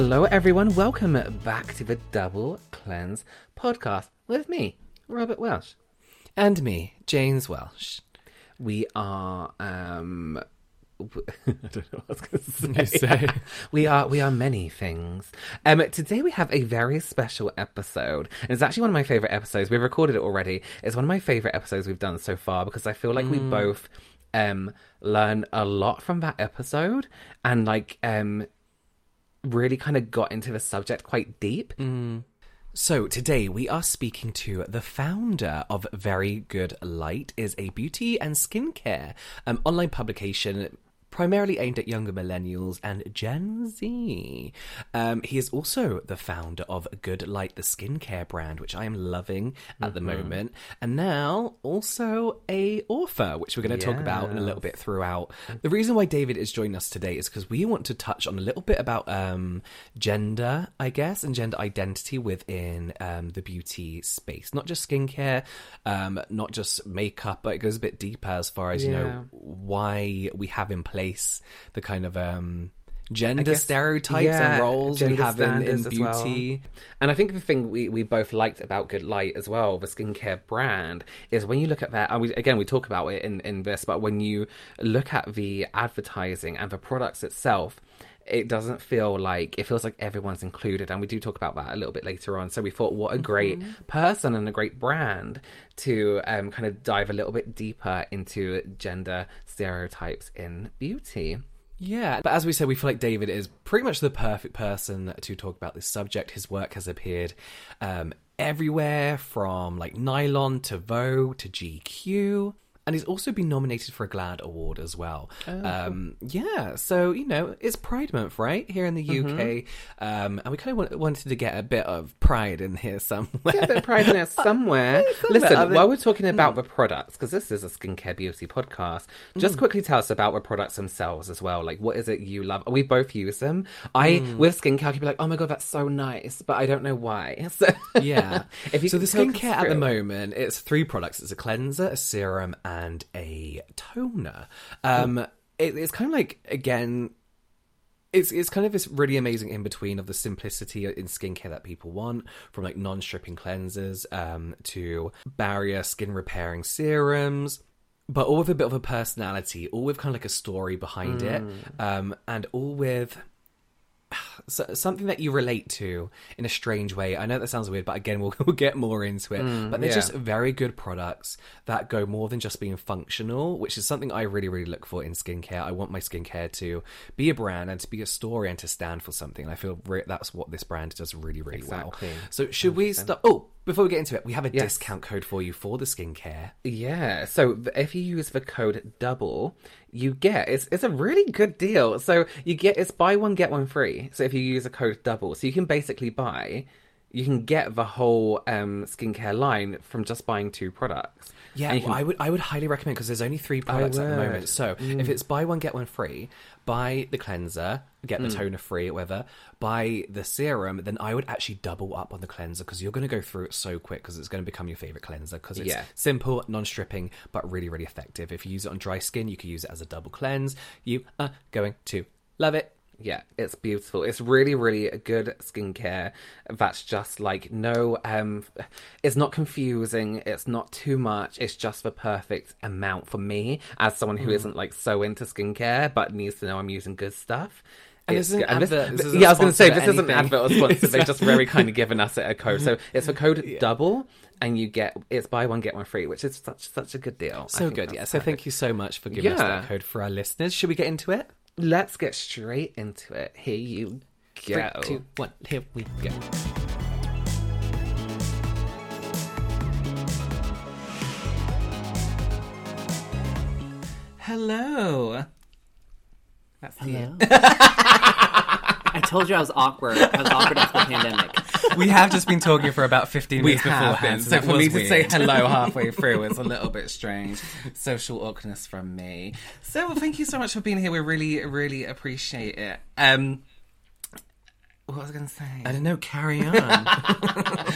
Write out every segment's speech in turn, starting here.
Hello, everyone. Welcome back to the Double Cleanse podcast with me, Robert Welsh. And me, James Welsh. We are. Um, I don't know what I was going to say. say. we are. We are many things. Um, today we have a very special episode. And it's actually one of my favorite episodes. We've recorded it already. It's one of my favorite episodes we've done so far because I feel like we both um learn a lot from that episode and like um really kind of got into the subject quite deep. So today we are speaking to the founder of Very Good Light, is a beauty and skincare um, online publication primarily aimed at younger millennials and Gen Z. Um, he is also the founder of Good Light, the skincare brand, which I am loving at the moment, and now also a author, which we're going to talk about in a little bit throughout. The reason why David is joining us today is because we want to touch on a little bit about um, gender, I guess, and gender identity within um, the beauty space. Not just skincare, um, not just makeup, but it goes a bit deeper as far as, you know, why we have in place the kind of um, gender guess- stereotypes yeah, and roles we have in, in as well. beauty. And I think the thing we, we both liked about Good Light as well, the skincare brand, is when you look at that, and we, again, we talk about it in, in this, but when you look at the advertising and the products itself, it doesn't feel like it feels like everyone's included and we do talk about that a little bit later on so we thought what a great person and a great brand to um, kind of dive a little bit deeper into gender stereotypes in beauty Yeah, but as we said, we feel like David is pretty much the perfect person to talk about this subject. His work has appeared um, everywhere from like Nylon to Vogue to GQ. And he's also been nominated for a GLAAD award as well. um, yeah, so you know it's Pride Month, right here in the UK, um, and we kind of want, wanted to get a bit of pride in here somewhere. get a bit of pride in there somewhere. Listen, while we're talking about the products, because this is a skincare beauty podcast, just quickly tell us about the products themselves as well. Like, what is it you love? We both use them. I, with skincare, I can be like, oh my God, that's so nice, but I don't know why. So, Yeah. if you so the can talk us skincare at the moment, it's three products. It's a cleanser, a serum, and a toner. Um, it, it's kind of like again. It's it's kind of this really amazing in between of the simplicity in skincare that people want, from like non-stripping cleansers um, to barrier skin repairing serums, but all with a bit of a personality, all with kind of like a story behind it, um, and all with so, something that you relate to in a strange way. I know that sounds weird, but again, we'll, we'll get more into it. Mm, but they're yeah. just very good products that go more than just being functional, which is something I really, really look for in skincare. I want my skincare to be a brand and to be a story and to stand for something. And I feel re- that's what this brand does really, really Exactly. well. So, should we start? Oh, before we get into it, we have a Yes. discount code for you for the skincare. Yeah, so if you use the code double, you get it's it's a really good deal. So you get it's buy one get one free. So if you use a code double, so you can basically buy, you can get the whole um skincare line from just buying two products. Yeah, well, can- I would I would highly recommend because there's only three products at the moment. So if it's buy one get one free, buy the cleanser, get the toner free, whatever. Buy the serum, then I would actually double up on the cleanser because you're going to go through it so quick because it's going to become your favorite cleanser because it's Yeah. simple, non-stripping, but really really effective. If you use it on dry skin, you can use it as a double cleanse. You are going to love it. Yeah, it's beautiful. It's really, really a good skincare that's just like no um it's not confusing, it's not too much, it's just the perfect amount for me as someone who Mm. not like so into skincare but needs to know I'm using good stuff. And It's this isn't advert- this isn't yeah, I was going to say this isn't advert or sponsored. They've just very kind of given us a code. So it's a code double, and you get it's buy one get one free, which is such such a good deal. So good, yeah. So thank you so much for giving us that code for our listeners. Should we get into it? Let's get straight into it. Here you go. Three, two, one. Here we go. Hello. That's the I told you I was awkward. I was awkward after the pandemic. We have just been talking for about 15 we minutes have been. beforehand. So that for me was to say hello halfway through is a little bit strange. Social awkwardness from me. So well, thank you so much for being here. We really, really appreciate it. Um, What was I going to say? I don't know. Carry on.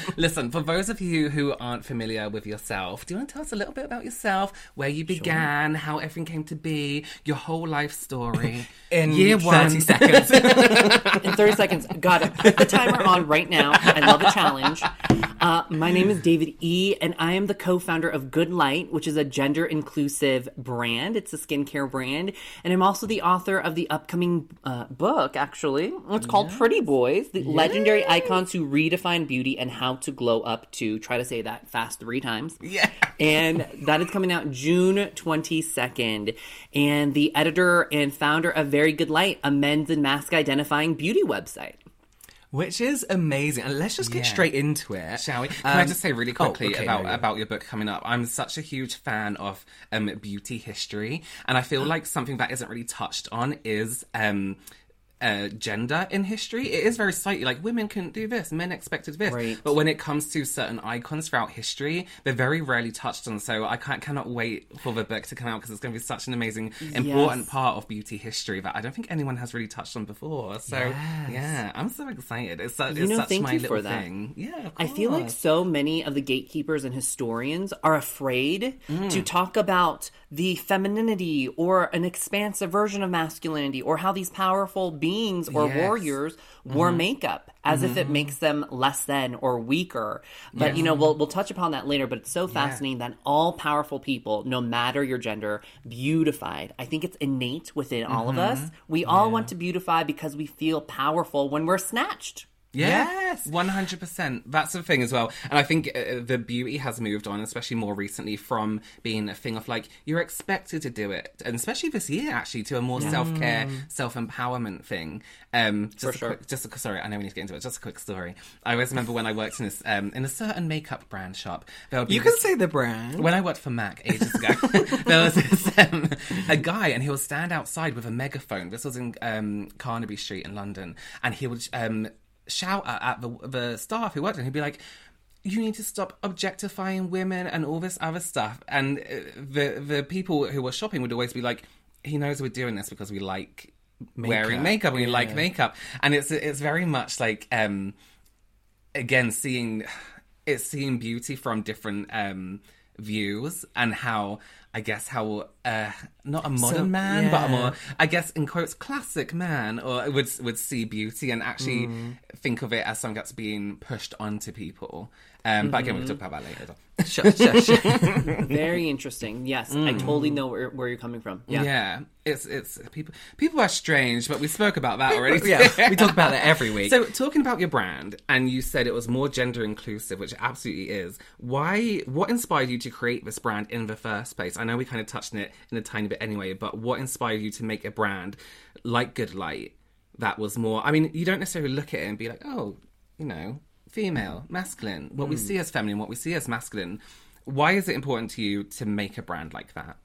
Listen, for those of you who aren't familiar with yourself, do you want to tell us a little bit about yourself, where you began, how everything came to be, your whole life story? In year 30 one. seconds. in 30 seconds. Got it. Put the timer on right now. I love a challenge. Uh, my name is David E., and I am the co founder of Good Light, which is a gender inclusive brand. It's a skincare brand. And I'm also the author of the upcoming uh, book, actually. It's called Pretty Boys The Legendary Icons Who Redefine Beauty and How to Glow Up to. Try to say that fast three times. Yeah. And that is coming out June 22nd. And the editor and founder of Very Good Light, a men's and masc identifying beauty website. Which is amazing. And let's just get Yeah. straight into it. Shall we? Can I Um, just say really oh, quickly okay, about no, about your book coming up? I'm such a huge fan of um, beauty history, and I feel like something that isn't really touched on is. Um, uh, gender in history. It is very slightly like women couldn't do this, men expected this. Right. But when it comes to certain icons throughout history, they're very rarely touched on. So I can't, cannot wait for the book to come out because it's going to be such an amazing, important Yes. part of beauty history that I don't think anyone has really touched on before. So Yes. yeah, I'm so excited. It's, su- You it's know, such thank my you little for that. thing. Yeah, of I feel like so many of the gatekeepers and historians are afraid to talk about the femininity or an expansive version of masculinity or how these powerful beings or Yes. warriors wore mm-hmm. makeup as if it mm-hmm. makes them less than or weaker. But you know, we'll we'll touch upon that later, but it's so fascinating that all powerful people, no matter your gender, beautified. I think it's innate within all of us. Mm-hmm. We all want to beautify because we feel powerful when we're snatched. Yes, one hundred percent. That's the thing as well, and I think uh, the beauty has moved on, especially more recently, from being a thing of like you're expected to do it, and especially this year actually to a more self care, self empowerment thing. Um, just a sure. quick, just a, sorry, I know we need to get into it. Just a quick story. I always remember when I worked in this um, in a certain makeup brand shop. There would be You can this- say the brand. when I worked for Mac ages ago, there was this, um, a guy, and he would stand outside with a megaphone. This was in um, Carnaby Street in London, and he would um, shout at, at the, the staff who worked, and he'd be like. You need to stop objectifying women and all this other stuff. And uh, the the people who were shopping would always be like, "He knows we're doing this because we like wearing makeup and we like makeup." And it's it's very much like um, again seeing it's seeing beauty from different um views and how I guess how uh not a modern So- man but a more I guess in quotes classic man or would would see beauty and actually Mm. think of it as something that's being pushed onto people. Um but again we'll talk about that later. Sure, sure, sure. Very interesting. Yes, I totally know where, where you're coming from. Yeah. Yeah. It's it's people people are strange, but we spoke about that already. yeah, we talk about that every week. So, talking about your brand, and you said it was more gender inclusive, which it absolutely is. Why? What inspired you to create this brand in the first place? I know we kind of touched on it in a tiny bit anyway, but what inspired you to make a brand like Good Light that was more? I mean, you don't necessarily look at it and be like, oh, you know, female, masculine. What we hmm. see as feminine, what we see as masculine. Why is it important to you to make a brand like that?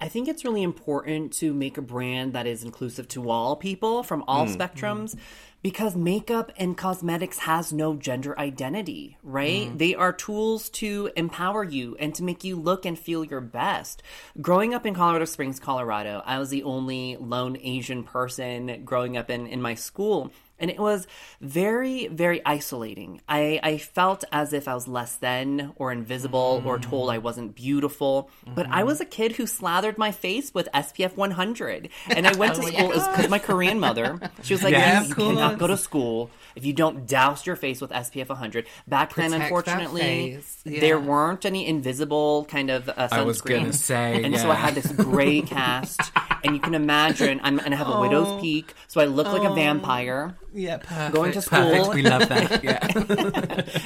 I think it's really important to make a brand that is inclusive to all people from all mm. spectrums because makeup and cosmetics has no gender identity, right? Mm. They are tools to empower you and to make you look and feel your best. Growing up in Colorado Springs, Colorado, I was the only lone Asian person growing up in, in my school. And it was very, very isolating. I, I felt as if I was less than or invisible or told I wasn't beautiful. But I was a kid who slathered my face with SPF 100. And I went to school because my Korean mother, she was like, Yeah, you, cannot go to school if you don't douse your face with SPF 100. Back then, Protect that unfortunately. Yeah. there weren't any invisible kind of uh, sunscreen. I was gonna say, And so I had this gray cast. And you can imagine, I'm, and I have a widow's peak, so I look like a vampire. Yeah, perfect. Going to Perfect. school. We love that. Yeah.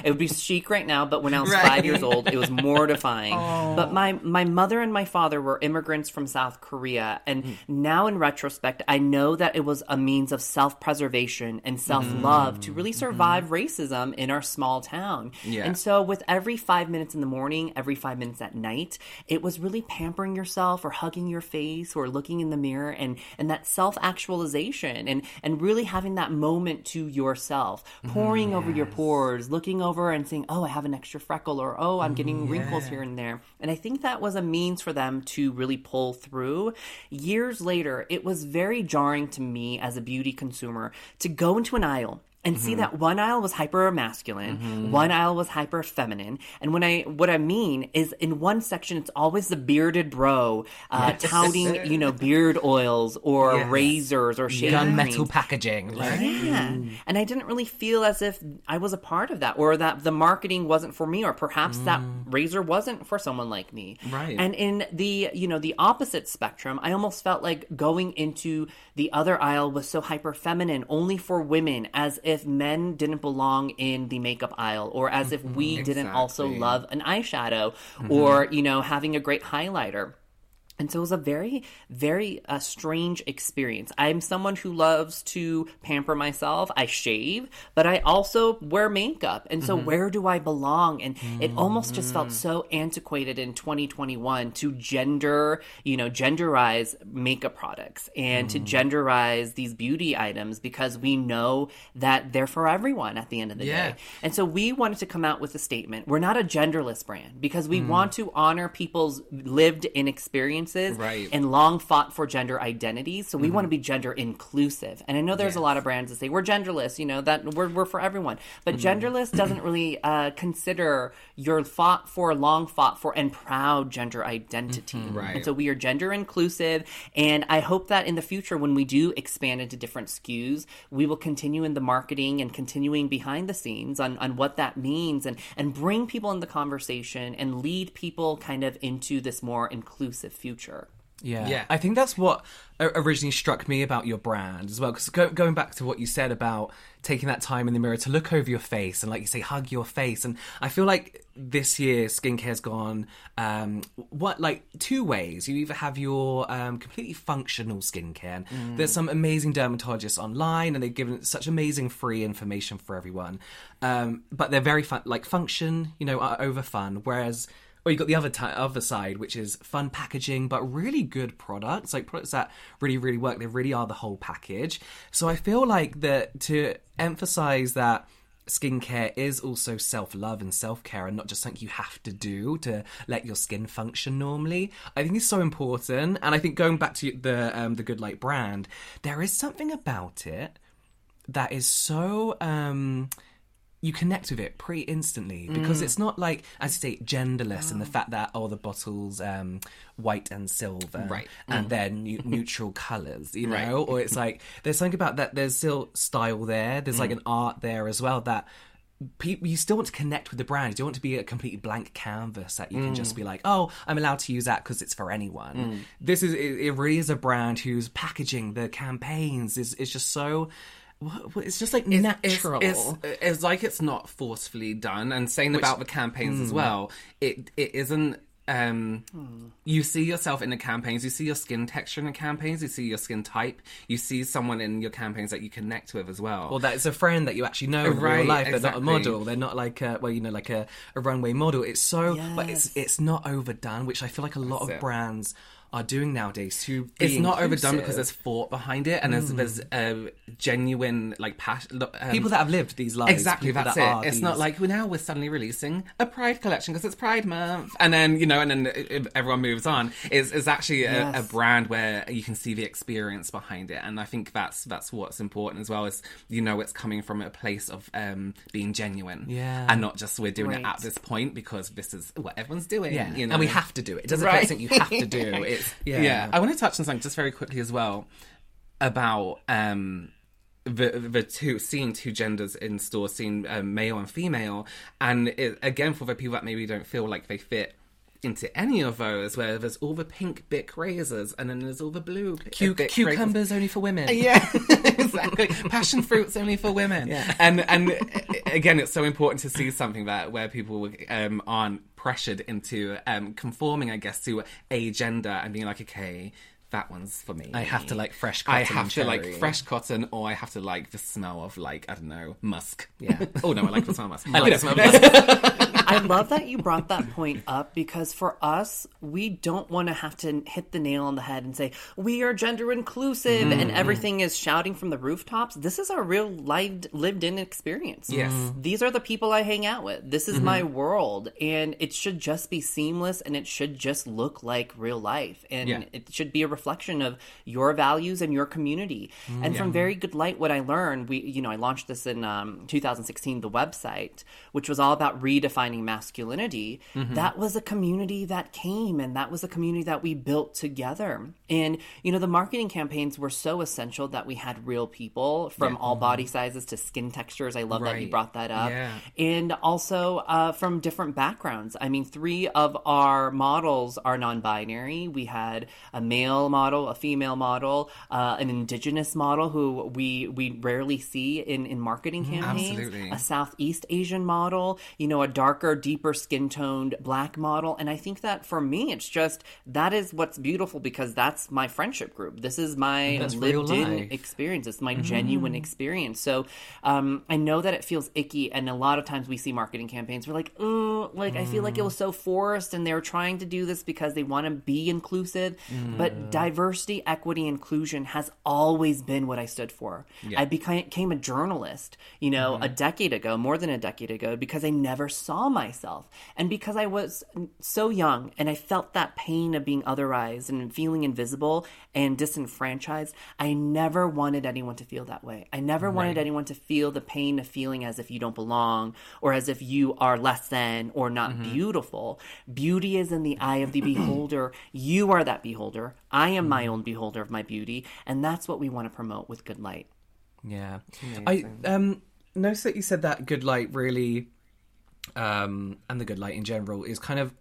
It would be chic right now, but when I was Right. five years old, it was mortifying. Oh. But my my mother and my father were immigrants from South Korea, and hmm. now in retrospect, I know that it was a means of self preservation and self love to really mm-hmm. survive racism in our small town. Yeah. And so, with every five minutes in the morning, every five minutes at night, it was really pampering yourself or hugging your face or looking in the mirror and and that self actualization and and really having that moment moment to yourself, pouring over your mm, pores, looking over and saying, "Oh, I have an extra freckle," or "Oh, I'm getting mm, wrinkles here and there." And I think that was a means for them to really pull through. Years later, it was very jarring to me as a beauty consumer to go into an aisle and see mm-hmm. that one aisle was hyper masculine, mm-hmm. one aisle was hyper feminine. And when I what I mean is in one section it's always the bearded bro uh, touting you know beard oils or Yes. razors or shaving Gunmetal creams. packaging. Like, Yeah. Mm. And I didn't really feel as if I was a part of that or that the marketing wasn't for me or perhaps that mm. razor wasn't for someone like me. Right. And in the, you know, the opposite spectrum, I almost felt like going into the other aisle was so hyper feminine only for women as if men didn't belong in the makeup aisle or as if we mm-hmm. didn't also love an eyeshadow mm-hmm. or, you know, having a great highlighter. And so it was a very, very uh, strange experience. I'm someone who loves to pamper myself. I shave, but I also wear makeup. And so mm-hmm. where do I belong? And it almost just felt mm. so antiquated in 2021 to gender, you know, genderize makeup products and to mm. genderize these beauty items because we know that they're for everyone at the end of the Yeah. day. And so we wanted to come out with a statement. We're not a genderless brand because we mm. want to honor people's lived in experiences Right. and long fought for gender identities. So we mm-hmm. want to be gender inclusive. And I know there's a lot of brands that say we're genderless, you know, that we're, we're for everyone. But mm-hmm. genderless doesn't really uh, consider your fought for, long fought for, and proud gender identity. Mm-hmm. Right. And so we are gender inclusive. And I hope that in the future, when we do expand into different SKUs, we will continue in the marketing and continuing behind the scenes on, on what that means and, and bring people in the conversation and lead people kind of into this more inclusive future. Yeah. Yeah. I think that's what originally struck me about your brand as well. Because go- going back to what you said about taking that time in the mirror to look over your face and, like you say, hug your face. And I feel like this year skincare's gone um, what like two ways. You either have your um, completely functional skincare. And There's some amazing dermatologists online, and they've given such amazing free information for everyone. Um, but they're very fun, like function, you know, over fun. Whereas or you got the other ti other side, which is fun packaging, but really good products, like products that really, really work. They really are the whole package. So I feel like that to emphasize that skincare is also self love and self care, and not just something you have to do to let your skin function normally. I think is so important, and I think going back to the um, the Good Light brand, there is something about it that is so um you connect with it pretty instantly because Mm. it's not like as you say genderless in the fact that oh the bottles um white and silver Right. and then nu- neutral colors you know Right. or it's like there's something about that there's still style there there's Mm. like an art there as well that people you still want to connect with the brand you don't want to be a completely blank canvas that you can Mm. just be like oh i'm allowed to use that because it's for anyone this is it, it really is a brand whose packaging the campaigns is is just so it's just like It's- natural It's, it's, it's like it's not forcefully done. And saying about the campaigns as well, it it isn't. Um, you see yourself in the campaigns. You see your skin texture in the campaigns. You see your skin type. You see someone in your campaigns that you connect with as well. Well, that's a friend that you actually know in real life. They're not a model. They're not like a, well, you know, like a, a runway model. It's so, but it's it's not overdone, which I feel like a lot That's of it. brands are doing nowadays. To it's not overdone because there's thought behind it, and there's there's a genuine like passion. Um, people that have lived these lives. Exactly, that's that are it. It's not these- like well, now we're suddenly releasing a Pride collection because it's Pride Month, and then you know, and then it- it- everyone moves on. It's, it's actually a, Yes. a brand where you can see the experience behind it, and I think that's that's what's important as well. Is you know, it's coming from a place of um, being genuine, Yeah. and not just we're doing it at this point because this is what everyone's doing. yeah, you know? and we have to do it. It doesn't Right. right. something you have to do. It's yeah, Yeah. I want to touch on something just very quickly as well about um the the two seeing two genders in store, seeing um, male and female, and it, again for the people that maybe don't feel like they fit into any of those, where there's all the pink Bic razors and then there's all the blue Cu- Bic razors. cucumbers only for women. Yeah, exactly. Passion fruits only for women. Yeah. And and again, it's so important to see something that where people um, aren't pressured into um, conforming, I guess, to a gender and being like, okay, that one's for me. I have to like fresh I cotton have to like fresh cotton, or I have to like the smell of like I don't know musk. Yeah. oh no, I like the smell of musk. I like the smell of I love that you brought that point up because for us, we don't want to have to hit the nail on the head and say, we are gender inclusive and mm-hmm. everything is shouting from the rooftops. This is our real lived, lived in experience. Yes. Mm-hmm. These are the people I hang out with. This is my mm-hmm. world. And it should just be seamless and it should just look like real life. And Yeah. it should be a reflection of your values and your community. And from Very Good Light, what I learned, we, you know, I launched this in um, 2016, the website, which was all about redefining masculinity. That was a community that came and that was a community that we built together. And, you know, the marketing campaigns were so essential that we had real people from all body sizes to skin textures. I love that you brought that up. Yeah. And also uh, from different backgrounds. I mean, three of our models are non binary. We had a male model, a female model, uh, an indigenous model who we, we rarely see in, in marketing campaigns, Absolutely. a Southeast Asian model, you know, a darker, deeper skin toned black model. And I think that for me, it's just that is what's beautiful because that's my friendship group. This is my lived in experience. It's my genuine experience. So um, I know that it feels icky, and a lot of times we see marketing campaigns. We're like, oh, like I feel like it was so forced, and they're trying to do this because they want to be inclusive. But diversity, equity, inclusion has always been what I stood for. I became, became a journalist, you know, a decade ago, more than a decade ago, because I never saw myself, and because I was so young, and I felt that pain of being otherized and feeling invisible and disenfranchised. I never wanted anyone to feel that way. I never wanted anyone to feel the pain of feeling as if you don't belong or as if you are less than or not beautiful. Beauty is in the eye of the beholder. You are that beholder. I am my own beholder of my beauty. And that's what we want to promote with Good Light. Yeah. I um noticed that you said that good light really um and the good light in general is kind of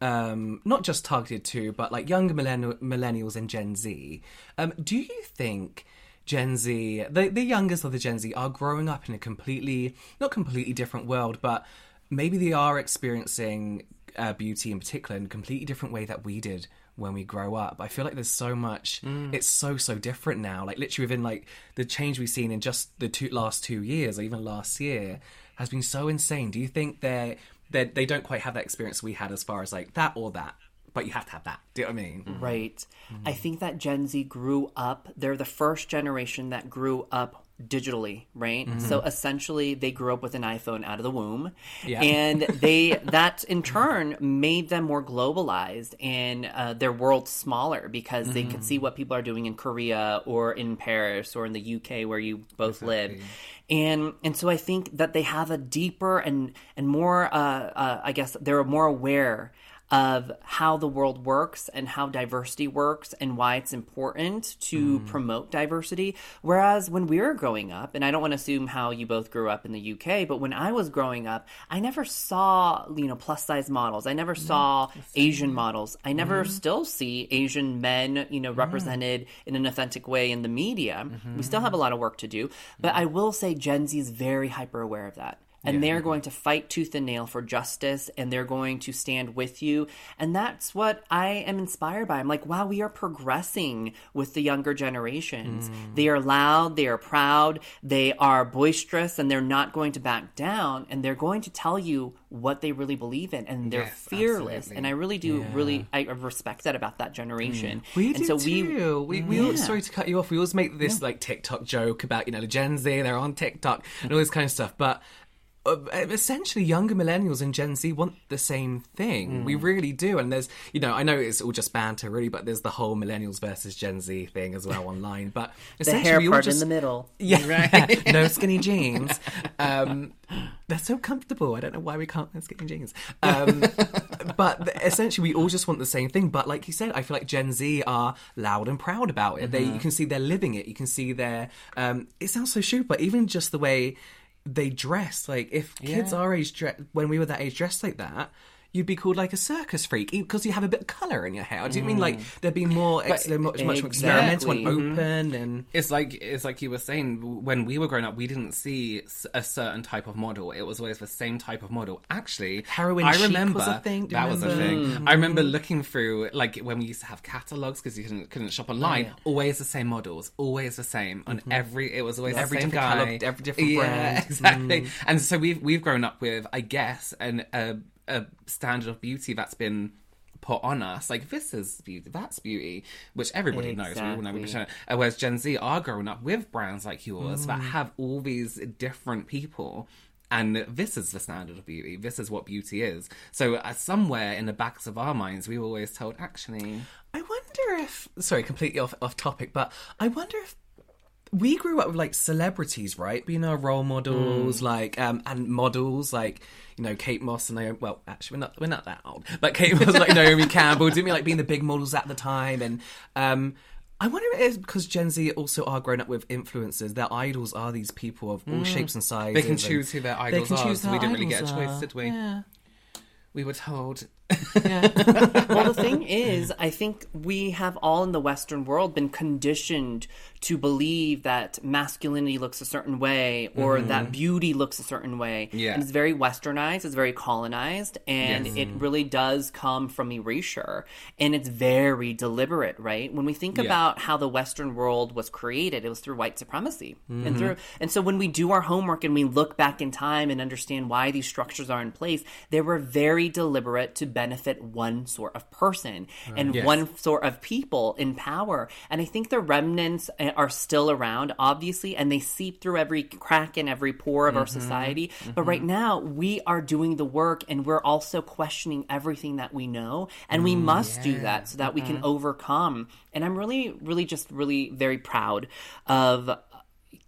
um not just targeted to but like younger millenn- millennials and Gen Z. Um do you think Gen Z the the youngest of the Gen Z are growing up in a completely not completely different world but maybe they are experiencing uh, beauty in particular in a completely different way that we did when we grow up. I feel like there's so much. It's so so different now. Like literally within like the change we've seen in just the two last two years, or even last year, has been so insane. Do you think they they they don't quite have that experience we had as far as like that or that, but you have to have that. Do you know what I mean? Right. I think that Gen Z grew up, they're the first generation that grew up digitally, right? So essentially they grew up with an iPhone out of the womb. Yeah. And they that in turn made them more globalized and uh, their world smaller because they could see what people are doing in Korea or in Paris or in the UK where you both live. And and so I think that they have a deeper and and more uh, uh, I guess they're more aware of how the world works and how diversity works and why it's important to mm. promote diversity. Whereas when we were growing up, and I don't want to assume how you both grew up in the UK, but when I was growing up, I never saw, you know, plus size models. I never saw Asian models. I never mm-hmm. still see Asian men, you know, represented in an authentic way in the media. We still mm-hmm. have a lot of work to do, but I will say Gen Z is very hyper aware of that and they're going to fight tooth and nail for justice and they're going to stand with you and that's what i am inspired by i'm like wow we are progressing with the younger generations mm. they are loud they are proud they are boisterous and they're not going to back down and they're going to tell you what they really believe in and they're Yes, fearless absolutely. and i really do really i respect that about that generation mm. We and do so too. We, we, all, Yeah. sorry to cut you off. We always make this like TikTok joke about you know the Gen Z. They're on TikTok and all this kind of stuff, but. Essentially, younger millennials and Gen Z want the same thing. We really do, and there's, you know, I know it's all just banter, really, but there's the whole millennials versus Gen Z thing as well online. But the essentially, hair we all part just, in the middle yeah, right. no skinny jeans. Um, they're so comfortable. I don't know why we can't wear skinny jeans. Um, but essentially, we all just want the same thing. But like you said, I feel like Gen Z are loud and proud about it. They, you can see they're living it. You can see their. Um, it sounds so stupid, but even just the way they dress. Like if kids Yeah. our age, dre- when we were that age, dressed like that. You'd be called like a circus freak because you have a bit of color in your hair. Do you mean like mm. there'd be more, ex- much, much more experimental and Exactly. Mm-hmm. open and It's like it's like you were saying when we were growing up, we didn't see a certain type of model. It was always the same type of model. Actually, Heroin I remember was a thing, that was a remember? thing. Mm. I remember looking through like when we used to have catalogs because you couldn't couldn't shop oh, online. yeah. Always the same models, always the same on mm-hmm. every. It was always Every the same different guy, colour, every different yeah, brand. exactly. Mm. And so we've we've grown up with, I guess, an a, a standard of beauty that's been put on us like this is beauty that's beauty which everybody knows we all know Exactly. uh, whereas Gen Z are growing up with brands like yours that Mm. have all these different people. And this is the standard of beauty. This is what beauty is. So, uh, somewhere in the backs of our minds, we were always told, actually, I wonder if sorry, completely off off topic, but I wonder if we grew up with like celebrities, right? Being our role models, like um, and models, like you know Kate Moss and Naomi. Well, actually, we're not we're not that old, but Kate Moss, like Naomi Campbell, didn't we like being the big models at the time? And um, I wonder if it is because Gen Z also are grown up with influencers. Their idols are these people of all shapes and sizes. they can choose who their they idols can are. choose So who we didn't really get a choice, are. did we? Yeah. We were told. well, the thing is, I think we have all in the Western world been conditioned to believe that masculinity looks a certain way or that beauty looks a certain way. Yeah. And it's very westernized, it's very colonized, and Yes. it really does come from erasure. And it's very deliberate, right? When we think Yeah. about how the Western world was created, it was through white supremacy. And through and so when we do our homework and we look back in time and understand why these structures are in place, they were very deliberate to benefit one sort of person and Yes. one sort of people in power. And I think the remnants uh, are still around, obviously, and they seep through every crack and every pore of our mm-hmm. society. But mm-hmm. right now, we are doing the work and we're also questioning everything that we know. And we mm, must do that so that we can mm-hmm. overcome. And I'm really, really just really very proud of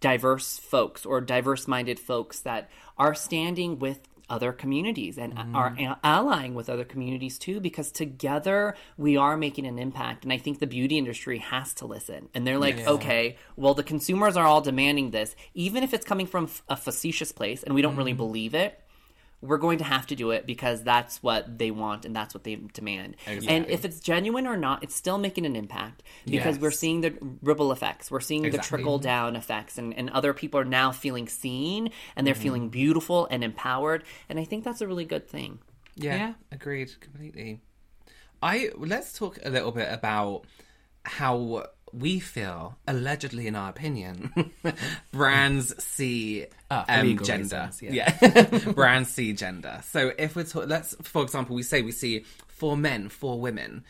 diverse folks or diverse minded folks that are standing with other communities and are mm. a- allying with other communities too because together we are making an impact. And i think the beauty industry has to listen. And they're like okay well the consumers are all demanding this even if it's coming from f- a facetious place and we don't really mm. believe it we're going to have to do it because that's what they want and that's what they demand. And if it's genuine or not, it's still making an impact because we're seeing the ripple effects. We're seeing the trickle down effects, and, and other people are now feeling seen and they're mm-hmm. feeling beautiful and empowered. And I think that's a really good thing. Yeah, Yeah. agreed completely. I let's talk a little bit about how we feel, allegedly in our opinion, brands see Ah, um, gender. reasons, yeah, brands see gender. So if we're talking, let's for example, we say we see four men, four women.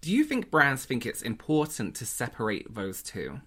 Do you think brands think it's important to separate those two?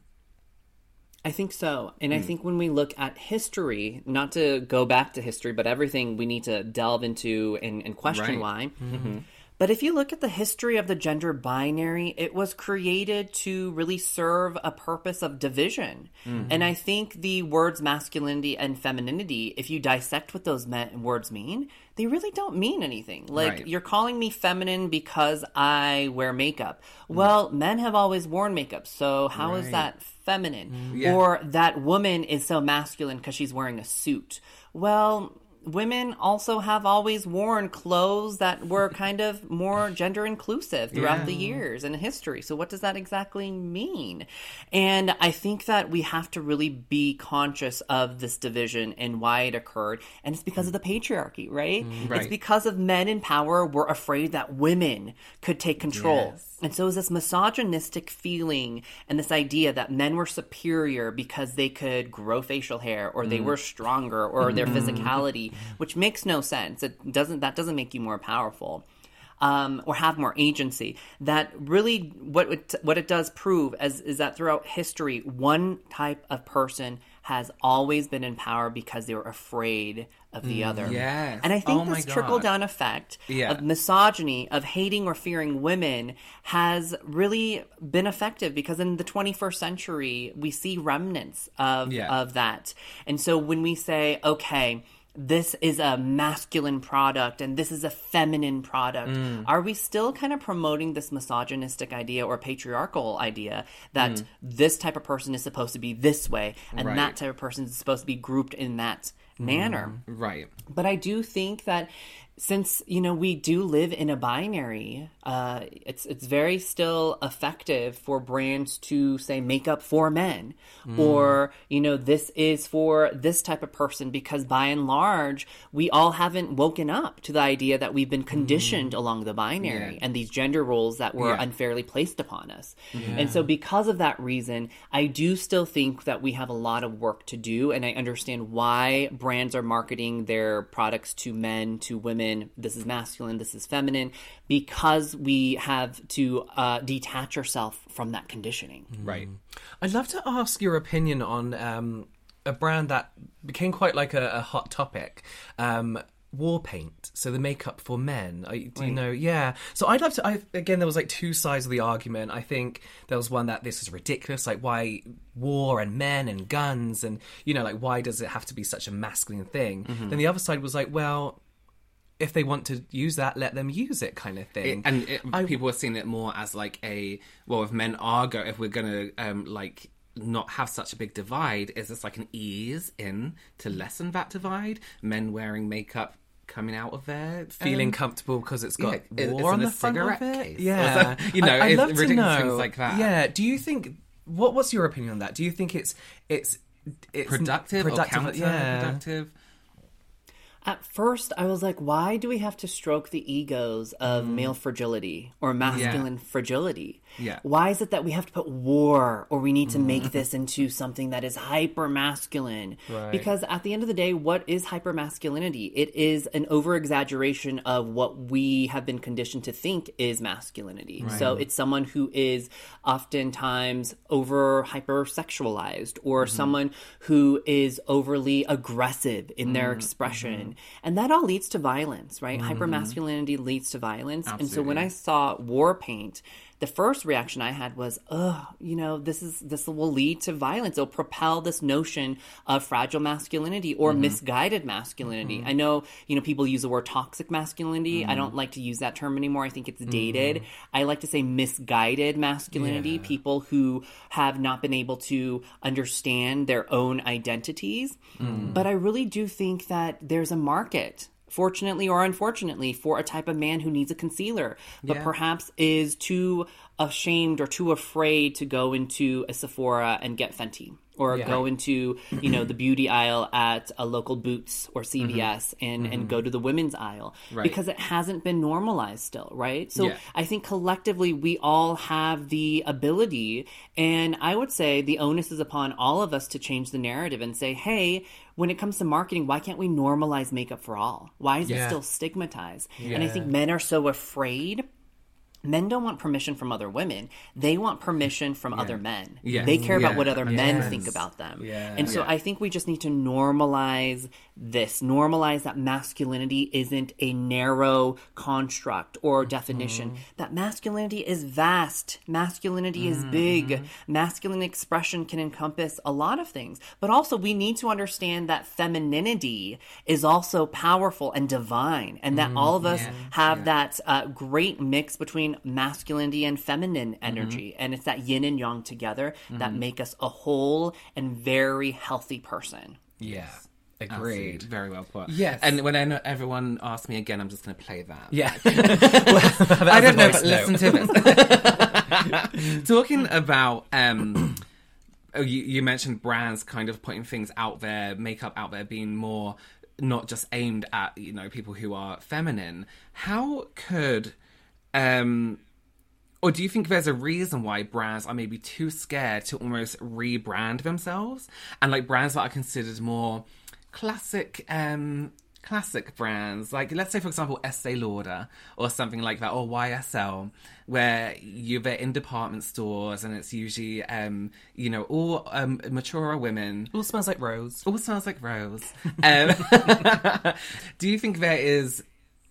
I think so. And Hmm. I think when we look at history, not to go back to history, but everything we need to delve into and, and question Right. Mm-hmm. But if you look at the history of the gender binary, it was created to really serve a purpose of division. Mm-hmm. And I think the words masculinity and femininity, if you dissect what those words mean, they really don't mean anything. Like, Right. you're calling me feminine because I wear makeup. Mm. Well, men have always worn makeup, so how is Right. that feminine? Mm. Yeah. Or that woman is so masculine because she's wearing a suit. Well, women also have always worn clothes that were kind of more gender inclusive throughout Yeah. the years and history. So, what does that exactly mean? And I think that we have to really be conscious of this division and why it occurred. And it's because of the mm. patriarchy, right? Mm, right. It's because of men in power were afraid that women could take control. Yes. And so it was this misogynistic feeling and this idea that men were superior because they could grow facial hair or they mm. were stronger or their physicality, which makes no sense. It doesn't that doesn't make you more powerful. Um, or have more agency. That really, what it, what it does prove as, is that throughout history, one type of person has always been in power because they were afraid of the other. yes. And I think Oh this trickle down effect Yeah. of misogyny, of hating or fearing women, has really been effective because in the 21st century, we see remnants of, Yeah. of that. And so when we say, okay, this is a masculine product and this is a feminine product, Mm. are we still kind of promoting this misogynistic idea or patriarchal idea that Mm. this type of person is supposed to be this way and Right. that type of person is supposed to be grouped in that manner. Right. But I do think that since you know we do live in a binary, uh, it's it's very still effective for brands to say makeup for men, or you know this is for this type of person because by and large we all haven't woken up to the idea that we've been conditioned along the binary Yeah. and these gender roles that were Yeah. unfairly placed upon us. And so, because of that reason, I do still think that we have a lot of work to do. And I understand why brands are marketing their products to men, to women. This is masculine, this is feminine, because we have to uh, detach ourselves from that conditioning. Right. I'd love to ask your opinion on um, a brand that became quite like a, a hot topic. Um, War paint, so the makeup for men. I, do you know? Yeah. So I'd love to. I, again, there was like two sides of the argument. I think there was one that this is ridiculous. Like, why war and men and guns and you know, like why does it have to be such a masculine thing? Then the other side was like, well, if they want to use that, let them use it, kind of thing. and it, people are seeing it more as like a well if men are go if we're gonna um like not have such a big divide is this like an ease in to lessen that divide men wearing makeup coming out of their feeling um, comfortable because it's got Yeah, war it's on the front of it. case. Yeah, some- you know, I, it's love to know. things like that. Yeah. Do you think what? What's your opinion on that? Do you think it's it's it's productive, productive? or yeah. At first, I was like, why do we have to stroke the egos of mm. male fragility or masculine fragility? Yeah. Why is it that we have to put war or we need to mm-hmm. make this into something that is hyper masculine? Right. Because at the end of the day, what is hyper masculinity? It is an over exaggeration of what we have been conditioned to think is masculinity. So it's someone who is oftentimes over hypersexualized or mm-hmm. someone who is overly aggressive in their mm-hmm. expression. And that all leads to violence, right? Hypermasculinity leads to violence. And so when I saw war paint, the first reaction I had was, "Oh, you know, this is this will lead to violence. It'll propel this notion of fragile masculinity or mm-hmm. misguided masculinity." Mm-hmm. I know, you know, people use the word toxic masculinity. I don't mm-hmm. like to use that term anymore. I think it's dated. I like to say misguided masculinity. People who have not been able to understand their own identities. Mm. But I really do think that there's a market fortunately or unfortunately, for a type of man who needs a concealer, but perhaps is too ashamed or too afraid to go into a Sephora and get Fenty. Or go into, you know, the beauty aisle at a local Boots or mm-hmm. CVS and, and mm-hmm. go to the women's aisle right. because it hasn't been normalized still, right? So Yeah. I think collectively we all have the ability, and I would say the onus is upon all of us to change the narrative and say, hey, when it comes to marketing, why can't we normalize makeup for all? Why is it still stigmatized? And I think men are so afraid. Men don't want permission from other women. They want permission from other men. Yes. They care about what other men think about them. Yeah. And so I think we just need to normalize this, normalize that masculinity isn't a narrow construct or mm-hmm. definition, that masculinity is vast, masculinity is mm-hmm. big, mm-hmm. masculine expression can encompass a lot of things. But also, we need to understand that femininity is also powerful and divine, and that all of us have that uh, great mix between masculinity and feminine energy. And it's that yin and yang together that make us a whole and very healthy person. Yeah. Agreed. Very well put. Yes. And when everyone asks me again, I'm just going to play that. Yeah. I don't know, but listen to this. Talking about, um, oh, you, you mentioned brands kind of putting things out there, makeup out there being more not just aimed at you know people who are feminine. How could, um, or do you think there's a reason why brands are maybe too scared to almost rebrand themselves and like brands that are considered more classic um classic brands like let's say for example Estee Lauder or something like that or YSL where you're they're in department stores and it's usually um you know all um mature women All smells like rose. all smells like rose. Um, do you think there is,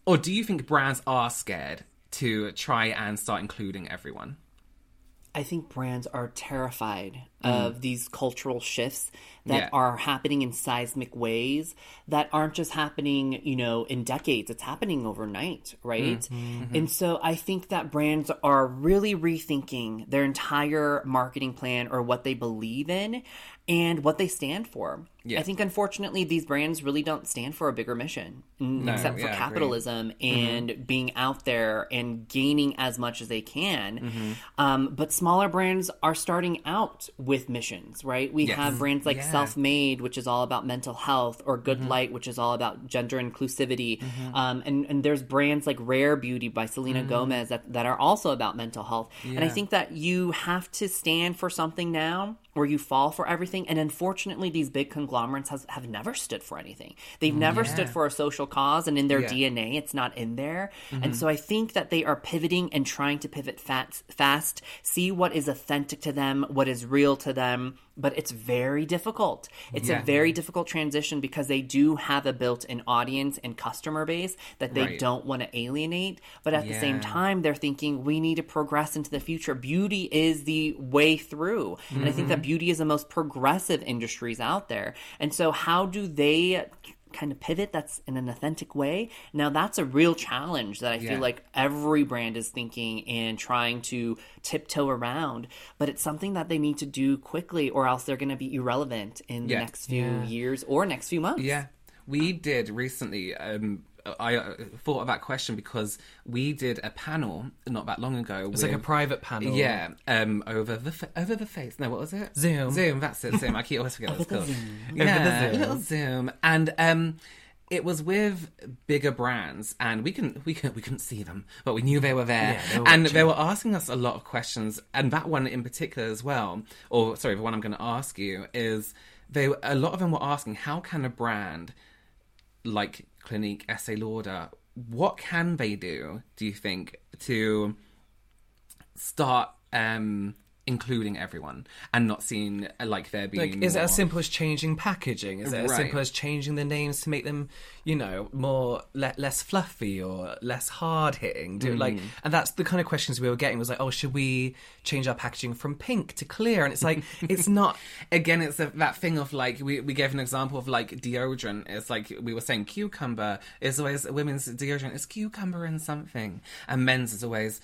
or do you think brands are scared to try and start including everyone? I think brands are terrified mm. of these cultural shifts that Yeah. are happening in seismic ways that aren't just happening, you know, in decades. It's happening overnight, right? Mm-hmm. Mm-hmm. And so I think that brands are really rethinking their entire marketing plan or what they believe in and what they stand for. Yeah. I think unfortunately these brands really don't stand for a bigger mission mm, except for yeah, capitalism and being out there and gaining as much as they can. Um, but smaller brands are starting out with missions, right? We Yes. have brands like Yeah. Self Made, which is all about mental health, or Good Light, which is all about gender inclusivity. Um, and, and there's brands like Rare Beauty by Selena Gomez that, that are also about mental health. And I think that you have to stand for something now or you fall for everything. And unfortunately, these big conglomerates has, have never stood for anything. They've mm, never stood for a social cause, and in their Yeah. DNA, it's not in there. And mm-hmm. so I think that they are pivoting and trying to pivot fast, fast, see what is authentic to them, what is real to them. But it's very difficult. It's Yeah. a very difficult transition because they do have a built in audience and customer base that they Right. don't want to alienate. But at the same time, they're thinking we need to progress into the future. Beauty is the way through. And I think that mm-hmm. beauty is the most progressive industries out there. And so, how do they kind of pivot that's in an authentic way? Now, that's a real challenge that I Yeah. feel like every brand is thinking and trying to tiptoe around. But it's something that they need to do quickly, or else they're going to be irrelevant in the Yeah. next few Yeah. years or next few months. Yeah, we did recently. Um, I uh, thought of that question because we did a panel not that long ago. It's like a private panel. Yeah, um, over the fa- over the face. No, what was it? Zoom. Zoom. That's it. Zoom. I keep always forget what it's called. Yeah, Over the Zoom. little Zoom, and um, it was with bigger brands, and we can we can we couldn't see them, but we knew they were there, Yeah, they were and watching. they were asking us a lot of questions, and that one in particular as well. Or sorry, the one I'm going to ask you is they a lot of them were asking how can a brand like Clinique, Estee Lauder, what can they do? Do you think to start um, including everyone and not seeing like there being Like, is it as simple as changing packaging? Is it as simple as changing the names to make them, you know, more le- less fluffy or less hard hitting? Do like, Mm. and that's the kind of questions we were getting. Was like, oh, should we change our packaging from pink to clear? And it's like, it's not. again it's a, that thing of like we, we gave an example of like deodorant it's like we were saying cucumber is always women's deodorant is cucumber and something and men's is always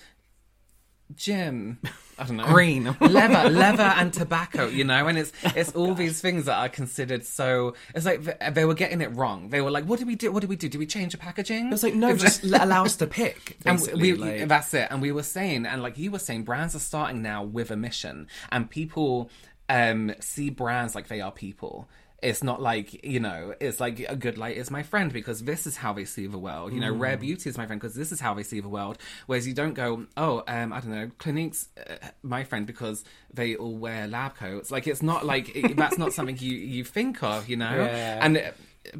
gym i don't know Green. leather leather and tobacco you know and it's it's all these things that are considered so it's like th- they were getting it wrong they were like what do we do what do we do do we change the packaging It's like no, It's just allow us to pick. and we, like, that's it. And we were saying, and like you were saying, brands are starting now with a mission, and people um, see brands like they are people. It's not like you know. It's like a good light is my friend because this is how they see the world. You know, Mm. rare beauty is my friend because this is how they see the world. Whereas you don't go, oh, um, I don't know, Clinique's uh, my friend because they all wear lab coats. Like it's not like it, that's not something you you think of. You know, Yeah. and. uh,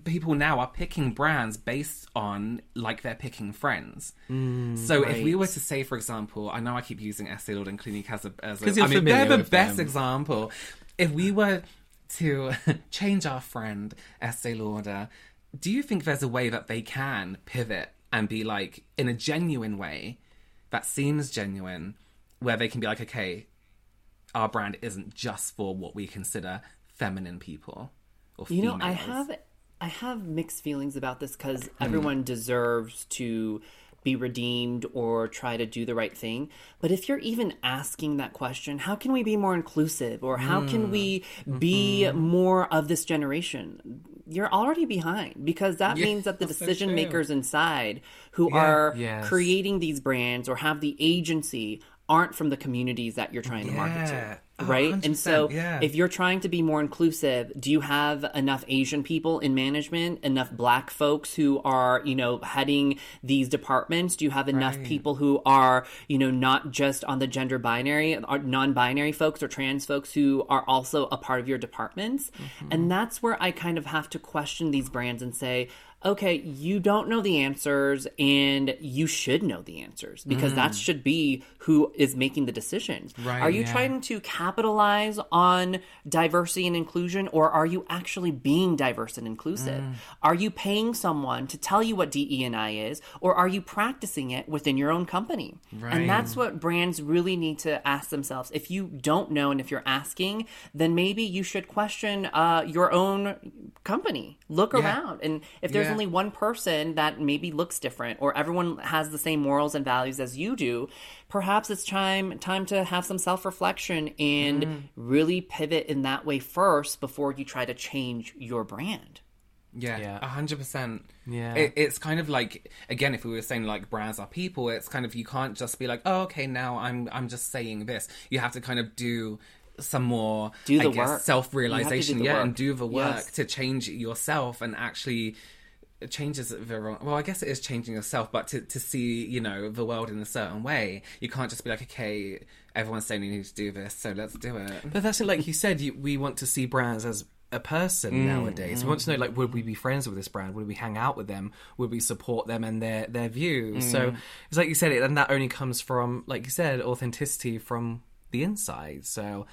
People now are picking brands based on like they're picking friends. so if we were to say, for example, I know I keep using Estee Lauder and Clinique as a, as a you're mean, they're the with best them. example. If we were to change our friend Estee Lauder, do you think there's a way that they can pivot and be like in a genuine way that seems genuine, where they can be like, okay, our brand isn't just for what we consider feminine people or You know, I have I have mixed feelings about this because Hmm. everyone deserves to be redeemed or try to do the right thing. But if you're even asking that question, how can we be more inclusive or how Hmm. can we be Mm-hmm. more of this generation? You're already behind because that means that the that's so decision makers inside who are Yes. creating these brands or have the agency aren't from the communities that you're trying to market Yeah. Oh, Right? and so yeah. if you're trying to be more inclusive, do you have enough Asian people in management, enough black folks who are, you know, heading these departments? Do you have enough people who are, you know, not just on the gender binary, are non-binary folks or trans folks who are also a part of your departments? And that's where I kind of have to question these brands and say, okay, you don't know the answers and you should know the answers because that should be who is making the decisions. Right, Are you yeah. trying to capitalize on diversity and inclusion, or are you actually being diverse and inclusive? Mm. Are you paying someone to tell you what DE and I is, or are you practicing it within your own company? Right. And that's what brands really need to ask themselves. If you don't know, and if you're asking, then maybe you should question uh, your own company. Look around, and if there's Yeah. Only one person that maybe looks different, or everyone has the same morals and values as you do, perhaps it's time time to have some self reflection and Mm. really pivot in that way first before you try to change your brand. Yeah, Yeah. a hundred percent. Yeah. It, it's kind of like again, if we were saying like brands are people, it's kind of you can't just be like, oh, okay, now I'm I'm just saying this. You have to kind of do some more Do the I guess, work. self You realization, have to do the yeah, work. and do the work Yes. to change yourself and actually it changes the wrong well i guess it is changing yourself but to, to see you know the world in a certain way you can't just be like okay everyone's saying you need to do this so let's do it But that's it. Like you said, you, we want to see brands as a person mm, nowadays. We want to know, mm. like, would we be friends with this brand? Would we hang out with them? Would we support them and their their views? So mm. it's like you said, it, and that only comes from, like you said, authenticity from the inside. So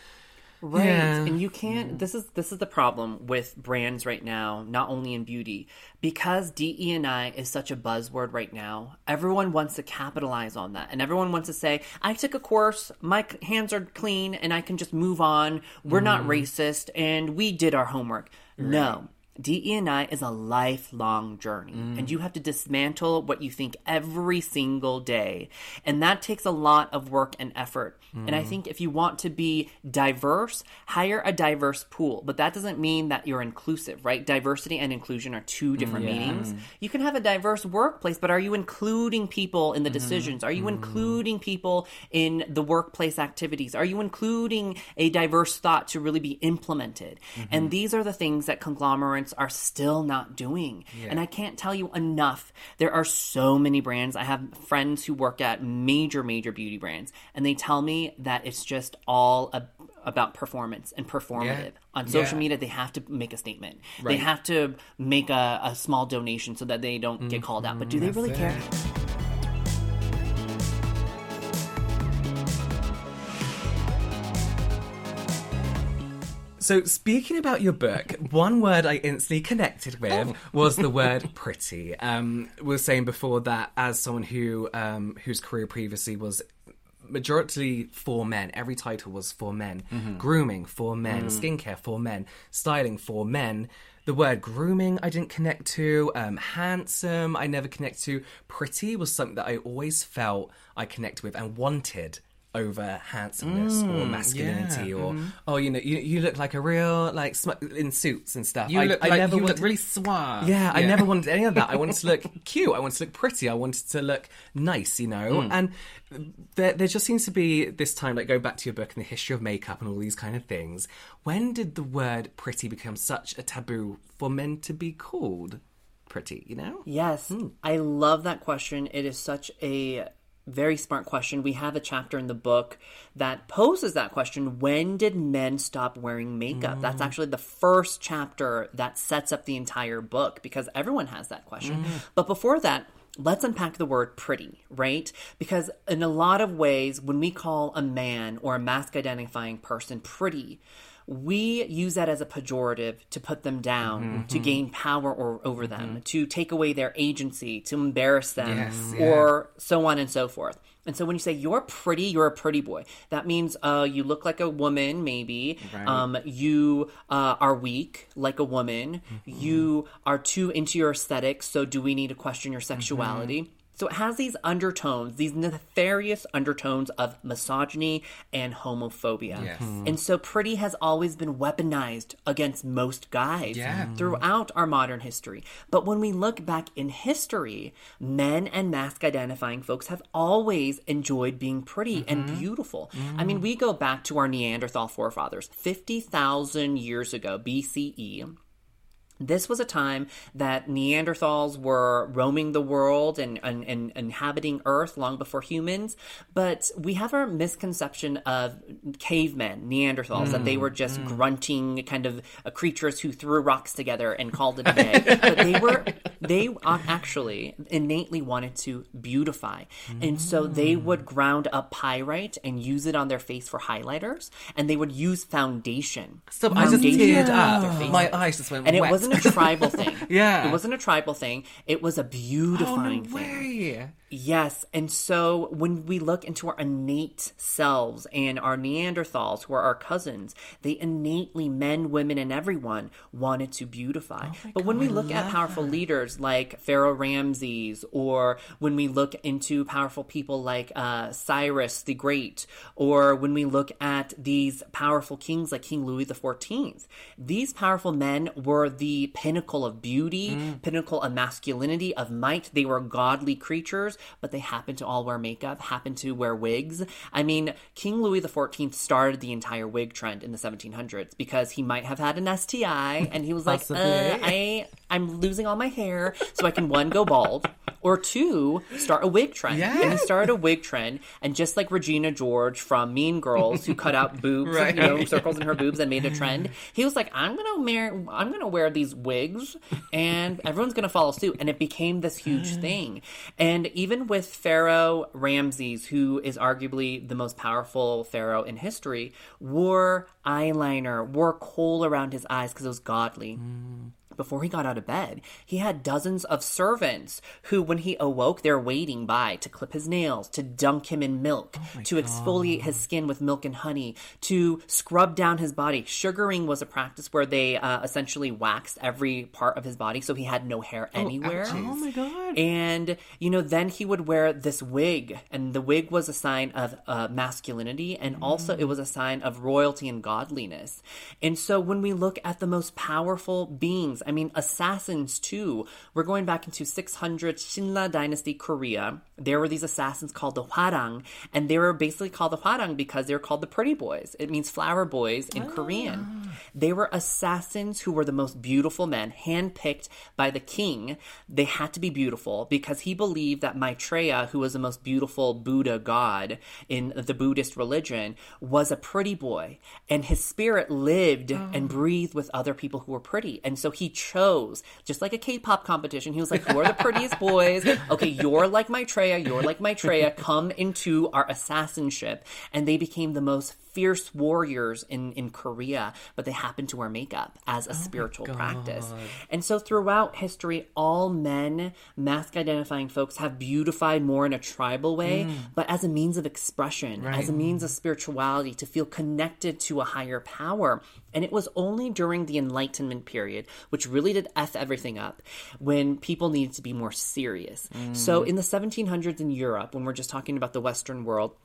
Right. Yeah. And you can't mm. this is this is the problem with brands right now, not only in beauty. Because DE and I is such a buzzword right now, everyone wants to capitalize on that. And everyone wants to say, I took a course, my hands are clean and I can just move on. We're not mm. racist and we did our homework. No. DE&I is a lifelong journey, and mm. you have to dismantle what you think every single day. And that takes a lot of work and effort. And I mm. think if you want to be diverse, hire a diverse pool. But that doesn't mean that you're inclusive, right? Diversity and inclusion are two mm, different meanings. You can have a diverse workplace, but are you including people in the mm-hmm. decisions? Are you including people in the workplace activities? Are you including a diverse thought to really be implemented? Mm-hmm. And these are the things that conglomerates are still not doing. And I can't tell you enough. There are so many brands. I have friends who work at major, major beauty brands, and they tell me that it's just all a, about performance and performative. On social Yeah. media, they have to make a statement. They have to make a, a small donation so that they don't get mm-hmm. called out. But do they really care? So, speaking about your book, one word I instantly connected with was the word "pretty." Um, we were saying before that as someone who um, whose career previously was majority for men, every title was for men. Grooming for men, skincare for men, styling for men. The word grooming I didn't connect to. Um, handsome I never connect to. Pretty was something that I always felt I connected with and wanted over handsomeness or mm, masculinity or mm-hmm. oh you know you, you look like a real like sm- in suits and stuff you I, look I like never you look really suave yeah, I never wanted any of that. I wanted to look cute. I wanted to look pretty. I wanted to look nice, you know. Hmm. And there, there just seems to be this time, like going back to your book and the history of makeup and all these kind of things. When did the word pretty become such a taboo for men to be called pretty? You know? Yes, hmm. I love that question. It is such a very smart question. We have a chapter in the book that poses that question when did men stop wearing makeup? That's mm. actually the first chapter that sets up the entire book because everyone has that question. Mm-hmm. But before that, let's unpack the word pretty, right? Because in a lot of ways, when we call a man or a masc identifying person pretty, we use that as a pejorative to put them down, to gain power or, over them, to take away their agency, to embarrass them, Yes, or so on and so forth. And so when you say you're pretty, you're a pretty boy. That means uh, you look like a woman, maybe. Um, you uh, are weak, like a woman. You are too into your aesthetics. So do we need to question your sexuality? So it has these undertones, these nefarious undertones of misogyny and homophobia. Yes. Hmm. And so pretty has always been weaponized against most guys Yeah. Hmm. throughout our modern history. But when we look back in history, men and masc identifying folks have always enjoyed being pretty and mm-hmm. beautiful. I mm-hmm. mean, we go back to our Neanderthal forefathers 50,000 years ago, BCE This was a time that Neanderthals were roaming the world and, and, and, inhabiting Earth long before humans. But we have our misconception of cavemen, Neanderthals, mm, that they were just mm. grunting kind of creatures who threw rocks together and called it a day. but they were, they actually innately wanted to beautify. Mm. And so they would ground up pyrite and use it on their face for highlighters. And they would use foundation. So I just teared up. My eyes just went And wet. it wasn't a tribal thing. yeah. It wasn't a tribal thing. It was a beautifying oh, no thing. Way. Yes. And so when we look into our innate selves and our Neanderthals, who are our cousins, they innately, men, women, and everyone, wanted to beautify. Oh but God, when we look at powerful that. leaders like Pharaoh Ramses, or when we look into powerful people like uh, Cyrus the Great, or when we look at these powerful kings like King Louis XIV, these powerful men were the pinnacle of beauty, mm. pinnacle of masculinity, of might. They were godly creatures but they happen to all wear makeup, happen to wear wigs. I mean, King Louis XIV started the entire wig trend in the 1700s because he might have had an STI and he was like, uh, I, I'm losing all my hair so I can one, go bald, or two, start a wig trend. Yeah. And he started a wig trend, and just like Regina George from Mean Girls, who cut out boobs, right. you know, circles in her boobs and made a trend, he was like, I'm gonna wear, I'm gonna wear these wigs, and everyone's gonna follow suit, and it became this huge thing. And even with Pharaoh Ramses, who is arguably the most powerful pharaoh in history, wore eyeliner, wore kohl around his eyes because it was godly. Mm before he got out of bed, he had dozens of servants who, when he awoke, they're waiting by to clip his nails, to dunk him in milk, oh to God. exfoliate his skin with milk and honey, to scrub down his body. Sugaring was a practice where they uh, essentially waxed every part of his body so he had no hair oh, anywhere. Oh my God. And, you know, then he would wear this wig, and the wig was a sign of uh, masculinity, and mm. also it was a sign of royalty and godliness. And so when we look at the most powerful beings, I mean, assassins too. We're going back into 600 Silla dynasty Korea. There were these assassins called the Hwarang, and they were basically called the Hwarang because they were called the pretty boys. It means flower boys in oh. Korean. Ah. They were assassins who were the most beautiful men, handpicked by the king. They had to be beautiful because he believed that Maitreya, who was the most beautiful Buddha god in the Buddhist religion, was a pretty boy, and his spirit lived oh. and breathed with other people who were pretty. And so he chose, just like a K-pop competition. He was like, "Who are the prettiest boys? Okay, you're like Maitreya. You're like Maitreya. Come into our assassinship." And they became the most fierce warriors in, in Korea, but they happen to wear makeup as a oh spiritual practice. And so throughout history, all men, masc identifying folks, have beautified more in a tribal way, mm. but as a means of expression, right. as a means of spirituality, to feel connected to a higher power. And it was only during the Enlightenment period, which really did F everything up, when people needed to be more serious. Mm. So in the 1700s in Europe, when we're just talking about the Western world,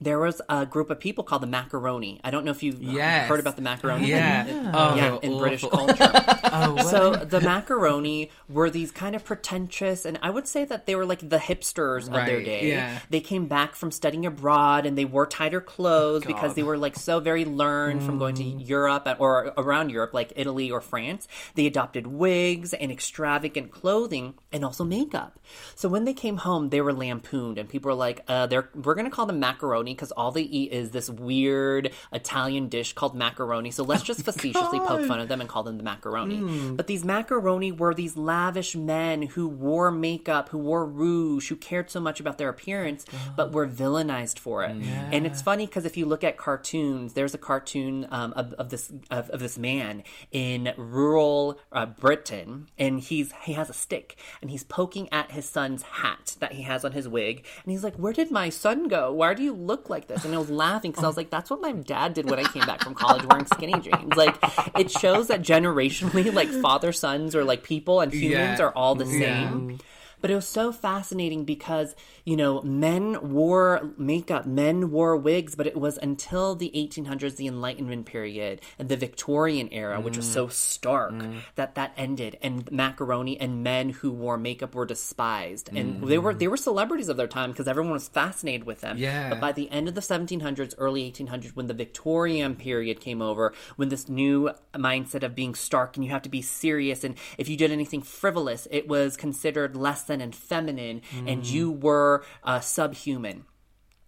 there was a group of people called the macaroni. I don't know if you've yes. heard about the macaroni. Yeah, in, oh, yeah, in British culture. oh, so the macaroni were these kind of pretentious, and I would say that they were like the hipsters right, of their day. Yeah. They came back from studying abroad, and they wore tighter clothes oh, because they were like so very learned mm. from going to mm. Europe or around Europe, like Italy or France. They adopted wigs and extravagant clothing, and also makeup. So when they came home, they were lampooned, and people were like, uh, "They're we're going to call them macaroni." Macaroni because all they eat is this weird Italian dish called macaroni. So let's just oh facetiously God. poke fun at them and call them the macaroni. Mm. But these macaroni were these lavish men who wore makeup, who wore rouge, who cared so much about their appearance, but were villainized for it. Yeah. And it's funny because if you look at cartoons, there's a cartoon um, of, of, this of, of, this man in rural uh, Britain, and he's he has a stick and he's poking at his son's hat that he has on his wig, and he's like, "Where did my son go? Why do you look?" Look like this. And I was laughing because I was oh. like, that's what my dad did when I came back from college wearing skinny jeans. Like, it shows that generationally, like, father sons or like people and humans yeah. are all the same. But it was so fascinating because, you know, men wore makeup, men wore wigs, but it was until the 1800s, the Enlightenment period, and the Victorian era, which was so mm. stark, mm. that that ended. And macaroni and men who wore makeup were despised. And mm. they were they were celebrities of their time because everyone was fascinated with them. Yeah. But by the end of the 1700s, early 1800s, when the Victorian period came over, when this new mindset of being stark and you have to be serious, and if you did anything frivolous, it was considered less than and feminine, and you were uh, subhuman.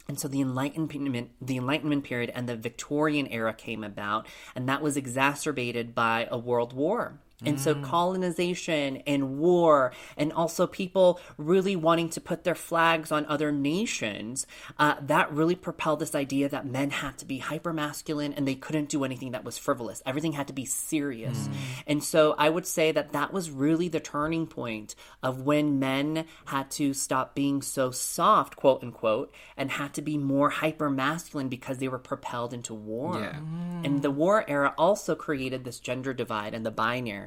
And so the Enlightenment, the Enlightenment period and the Victorian era came about, and that was exacerbated by a world war. And so colonization and war, and also people really wanting to put their flags on other nations, uh, that really propelled this idea that men had to be hyper masculine and they couldn't do anything that was frivolous. Everything had to be serious. And so I would say that that was really the turning point of when men had to stop being so soft, quote unquote, and had to be more hyper masculine because they were propelled into war. Yeah. And the war era also created this gender divide and the binary.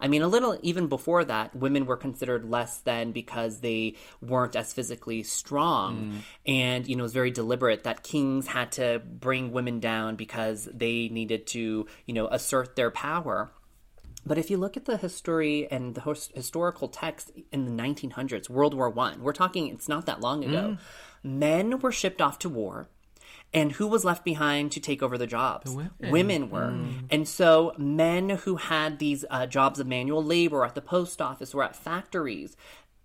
I mean, a little even before that, women were considered less than because they weren't as physically strong. Mm. And, you know, it was very deliberate that kings had to bring women down because they needed to, you know, assert their power. But if you look at the history and the his- historical text in the 1900s, World War One, we're talking it's not that long ago. Mm. Men were shipped off to war, and who was left behind to take over the jobs? women. were, and so men who had these uh, jobs of manual labor at the post office or at factories.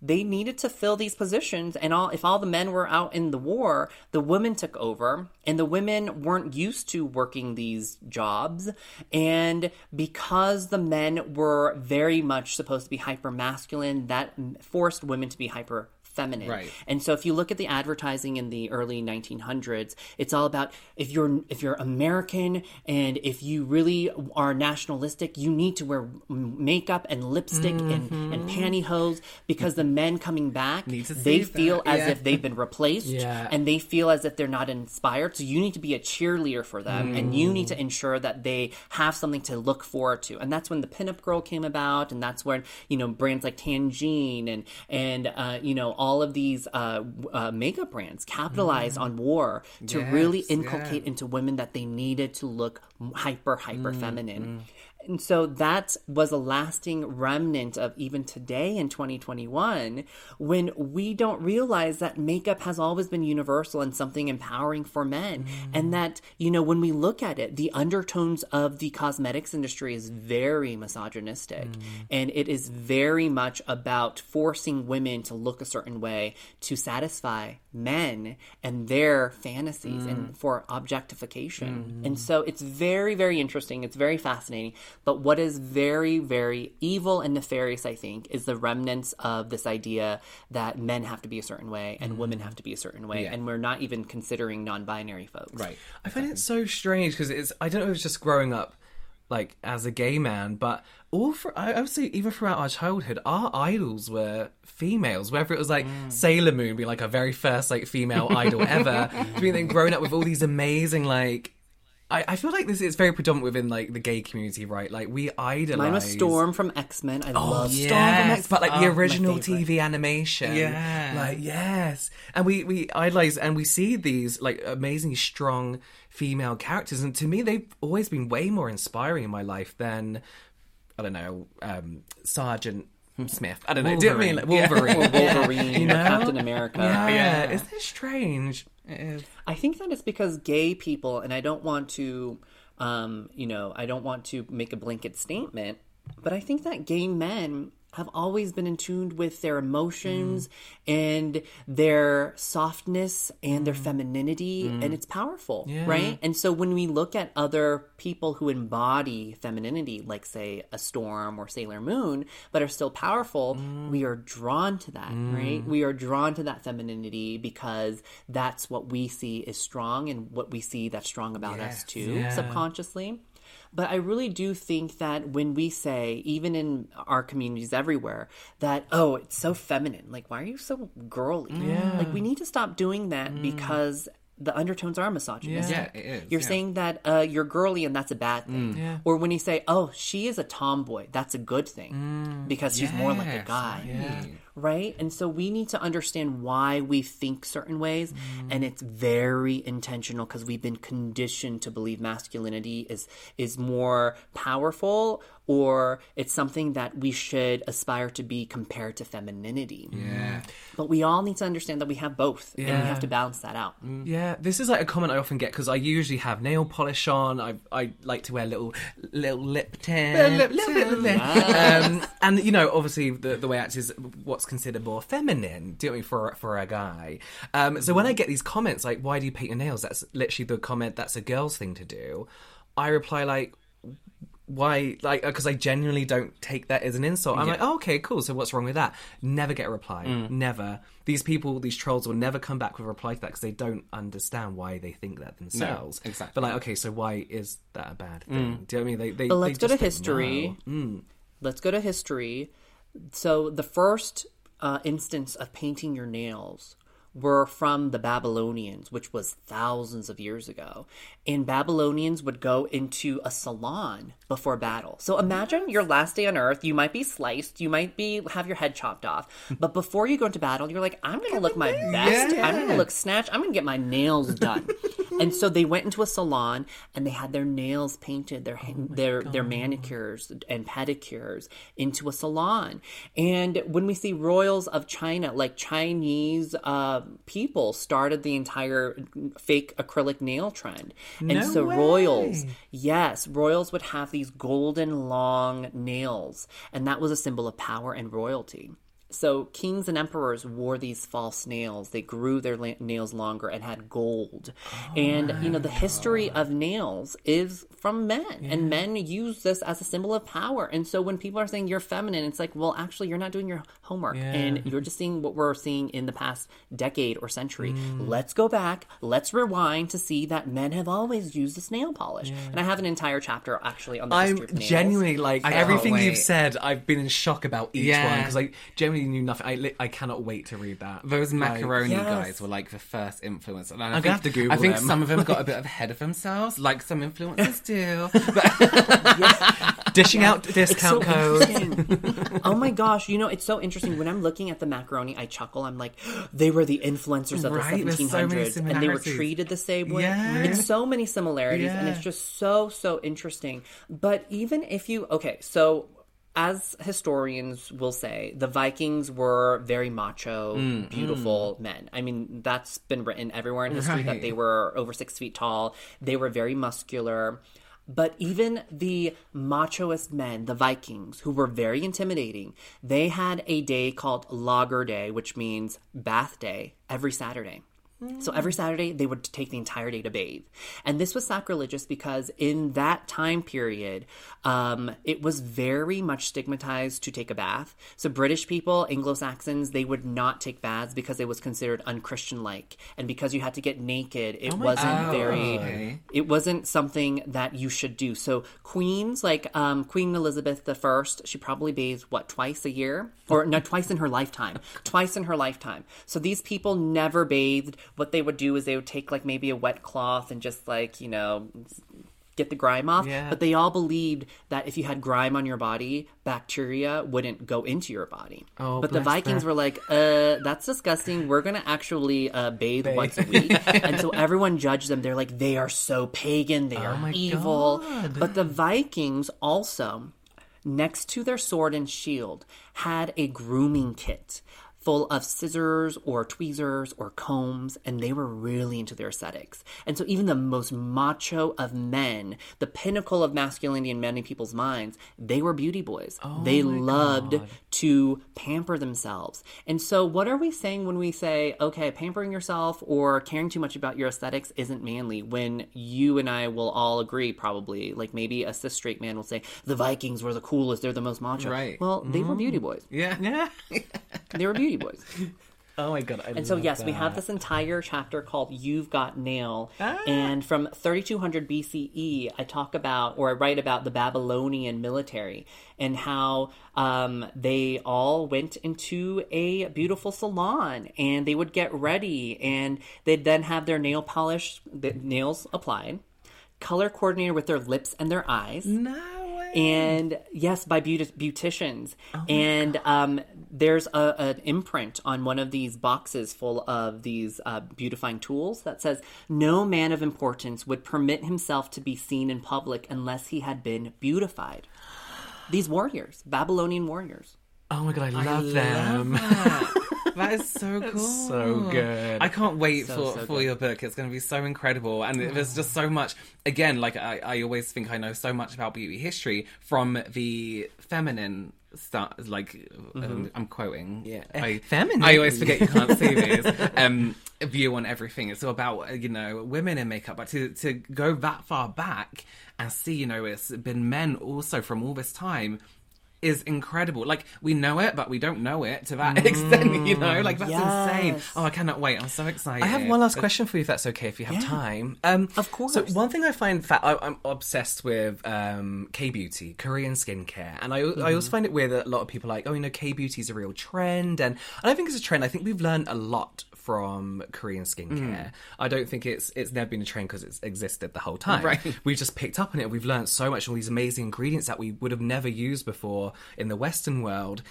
They needed to fill these positions, and all if all the men were out in the war, the women took over, and the women weren't used to working these jobs. And because the men were very much supposed to be hyper masculine, that forced women to be hyper feminine. Right. And so if you look at the advertising in the early 1900s, it's all about if you're if you're American and if you really are nationalistic, you need to wear makeup and lipstick and, and pantyhose because the men coming back, they feel that, as yeah. if they've been replaced Yeah. and they feel as if they're not inspired. So you need to be a cheerleader for them and you need to ensure that they have something to look forward to. And that's when the pinup girl came about and that's when, you know, brands like Tangine and and uh, you know, all of these uh, uh, makeup brands capitalized on war to really inculcate yeah. into women that they needed to look hyper hyper feminine. And so that was a lasting remnant of even today in 2021 when we don't realize that makeup has always been universal and something empowering for men. Mm. And that, you know, when we look at it, the undertones of the cosmetics industry is very misogynistic. Mm. And it is very much about forcing women to look a certain way to satisfy men and their fantasies and mm. for objectification. Mm. And so it's very, very interesting. It's very fascinating. But what is very, very evil and nefarious, I think, is the remnants of this idea that men have to be a certain way and mm. women have to be a certain way. Yeah. And we're not even considering non binary folks. Right. I find it so strange because it's I don't know if it's just growing up like as a gay man, but all for I would say even throughout our childhood, our idols were females. Whether it was like mm. Sailor Moon being like our very first like female idol ever, to being then grown up with all these amazing like. I, I feel like this is very predominant within like the gay community, right? Like we idolize. Mine was Storm from X Men. I love Storm from Yes, X but like Oh, the original. TV animation. Yeah. Like yes. And we we idolize and we see these like amazingly strong female characters and to me they've always been way more inspiring in my life than I don't know, um Sergeant Smith. I don't know. Do you know I mean? Like Wolverine. Or Wolverine, You know? Captain America. Yeah. Yeah. Isn't I think that it's because gay people, and I don't want to, um, you know, I don't want to make a blanket statement, but I think that gay men have always been in tune with their emotions and their softness and their mm. femininity, mm. and it's powerful, right? And so when we look at other people who embody femininity, like say a Storm or Sailor Moon, but are still powerful, mm. we are drawn to that, right? We are drawn to that femininity because that's what we see is strong and what we see that's strong about us Yes, too, subconsciously. But I really do think that when we say, even in our communities everywhere, that, oh, it's so feminine, like, why are you so girly? Like, we need to stop doing that mm. because the undertones are misogynistic. Yeah, it is, You're yeah. saying that uh, you're girly and that's a bad thing. Mm. Yeah. Or when you say, oh, she is a tomboy, that's a good thing mm. because she's more like a Yes, guy. Right? And so we need to understand why we think certain ways. And it's very intentional because we've been conditioned to believe masculinity is is more powerful or it's something that we should aspire to be compared to femininity. Yeah. But we all need to understand that we have both and we have to balance that out. Yeah, this is like a comment I often get because I usually have nail polish on. I I like to wear little little lip tint, lip little bit of lip. Um, and you know, obviously the the way out is what's considered more feminine. Do you know I mean for for a guy? Um, so when I mm-hmm. get these comments like, "Why do you paint your nails?" That's literally the comment. That's a girl's thing to do. I reply like. Why, like, uh, because I genuinely don't take that as an insult. I'm like, oh, okay, cool. So what's wrong with that? Never get a reply. Mm. Never. These people, these trolls will never come back with a reply to that because they don't understand why they think that themselves. exactly. But like, okay, so why is that a bad mm. thing? Do you know what I mean? They, they, But let's go to history. know. Mm. Let's go to history. So the first uh, instance of painting your nails were from the Babylonians, which was thousands of years ago. And Babylonians would go into a salon before battle. So imagine your last day on Earth. You might be sliced. You might be have your head chopped off. But before you go into battle, you're like, I'm going to look my best. I'm going to look snatched. I'm going to get my nails done. and so they went into a salon and they had their nails painted, their their their manicures and pedicures into a salon. And when we see royals of China, like Chinese uh, people, started the entire fake acrylic nail trend, and No so way. royals, yes, royals would have these golden long nails, and that was a symbol of power and royalty. So kings and emperors wore these false nails. They grew their la- nails longer and had gold. Oh and you know the history of nails is from men, and men use this as a symbol of power. And so when people are saying you're feminine, it's like, well, actually, you're not doing your homework, and you're just seeing what we're seeing in the past decade or century. Mm. Let's go back. Let's rewind to see that men have always used this nail polish. And I have an entire chapter actually on the I'm history of nails. genuinely like I everything you've said. I've been in shock about each Yeah. one because I genuinely knew nothing. I li- I cannot wait to read that. Those macaroni Yes. guys were like the first influence. And I I'm think, gonna have to Google I think them. some of them got a bit ahead of themselves, like some influencers do. But Dishing out It's so discount codes. oh my gosh, you know, it's so interesting. When I'm looking at the macaroni, I chuckle. I'm like, they were the influencers of Right, the there's so 1700s, and they were treated the same way. Yeah. It's so many similarities, and it's just so, so interesting. But even if you, okay, so as historians will say, the Vikings were very macho, Mm, beautiful men. I mean, that's been written everywhere in history that they were over six feet tall. They were very muscular. But even the machoist men, the Vikings, who were very intimidating, they had a day called Lager Day, which means bath day, every Saturday. So every Saturday, they would take the entire day to bathe. And this was sacrilegious because in that time period, um, it was very much stigmatized to take a bath. So British people, Anglo Saxons, they would not take baths because it was considered unchristian like. And because you had to get naked, it wasn't God. very, it wasn't something that you should do. So queens like um, Queen Elizabeth I, she probably bathed what twice a year, or no, twice in her lifetime, twice in her lifetime. So these people never bathed. What they would do is they would take like maybe a wet cloth and just like you know get the grime off. Yeah. But they all believed that if you had grime on your body, bacteria wouldn't go into your body. Oh, but the Vikings them. were like, uh, that's disgusting. We're gonna actually uh, bathe once a week. and so everyone judged them. They're like, they are so pagan. They are Oh my evil. God. But the Vikings also, next to their sword and shield, had a grooming kit full of scissors or tweezers or combs, and they were really into their aesthetics. And so, even the most macho of men, the pinnacle of masculinity in many people's minds, they were beauty boys. Oh they loved to pamper themselves. And so, what are we saying when we say, okay, pampering yourself or caring too much about your aesthetics isn't manly? When you and I will all agree, probably, like maybe a cis straight man will say, the Vikings were the coolest, they're the most macho. Right. Well, they were beauty mm. boys. yeah. Yeah. They were beauty boys. Oh my god. I And so, yes, we have this entire chapter called You've Got Nail. Ah. And from 3200 BCE, I talk about, or I write about the Babylonian military and how um, they all went into a beautiful salon and they would get ready and they'd then have their nail polish, the nails applied, color coordinated with their lips and their eyes. Way. And yes, by beauti- beauticians. Oh and um, there's a, an imprint on one of these boxes full of these uh, beautifying tools that says, "No man of importance would permit himself to be seen in public unless he had been beautified." These warriors, Babylonian warriors. Oh my god, I love them. that. that is so cool. so good. I can't wait So, for, so for good. your book. It's going to be so incredible. And there's just so much. Again, like I, I always think I know so much about beauty history from the feminine start. Like um, I'm quoting. Yeah. I, Feminine. I always forget you can't see this. Um, view on everything. It's all about you know women in makeup, but to to go that far back and see you know it's been men also from all this time is incredible. Like we know it, but we don't know it to that extent. You know, like that's insane. Oh, I cannot wait! I'm so excited. I have one last question for you, if that's okay, if you have time. Um, Of course. So one thing I find fa- I, I'm obsessed with um, K beauty, Korean skincare, and I, I also find it weird that a lot of people are like, oh, you know, K beauty is a real trend, and I don't think it's a trend. I think we've learned a lot from Korean skincare. Mm. I don't think it's it's never been a trend because it's existed the whole time. Right. We've just picked up on it. We've learned so much, all these amazing ingredients that we would have never used before in the Western world.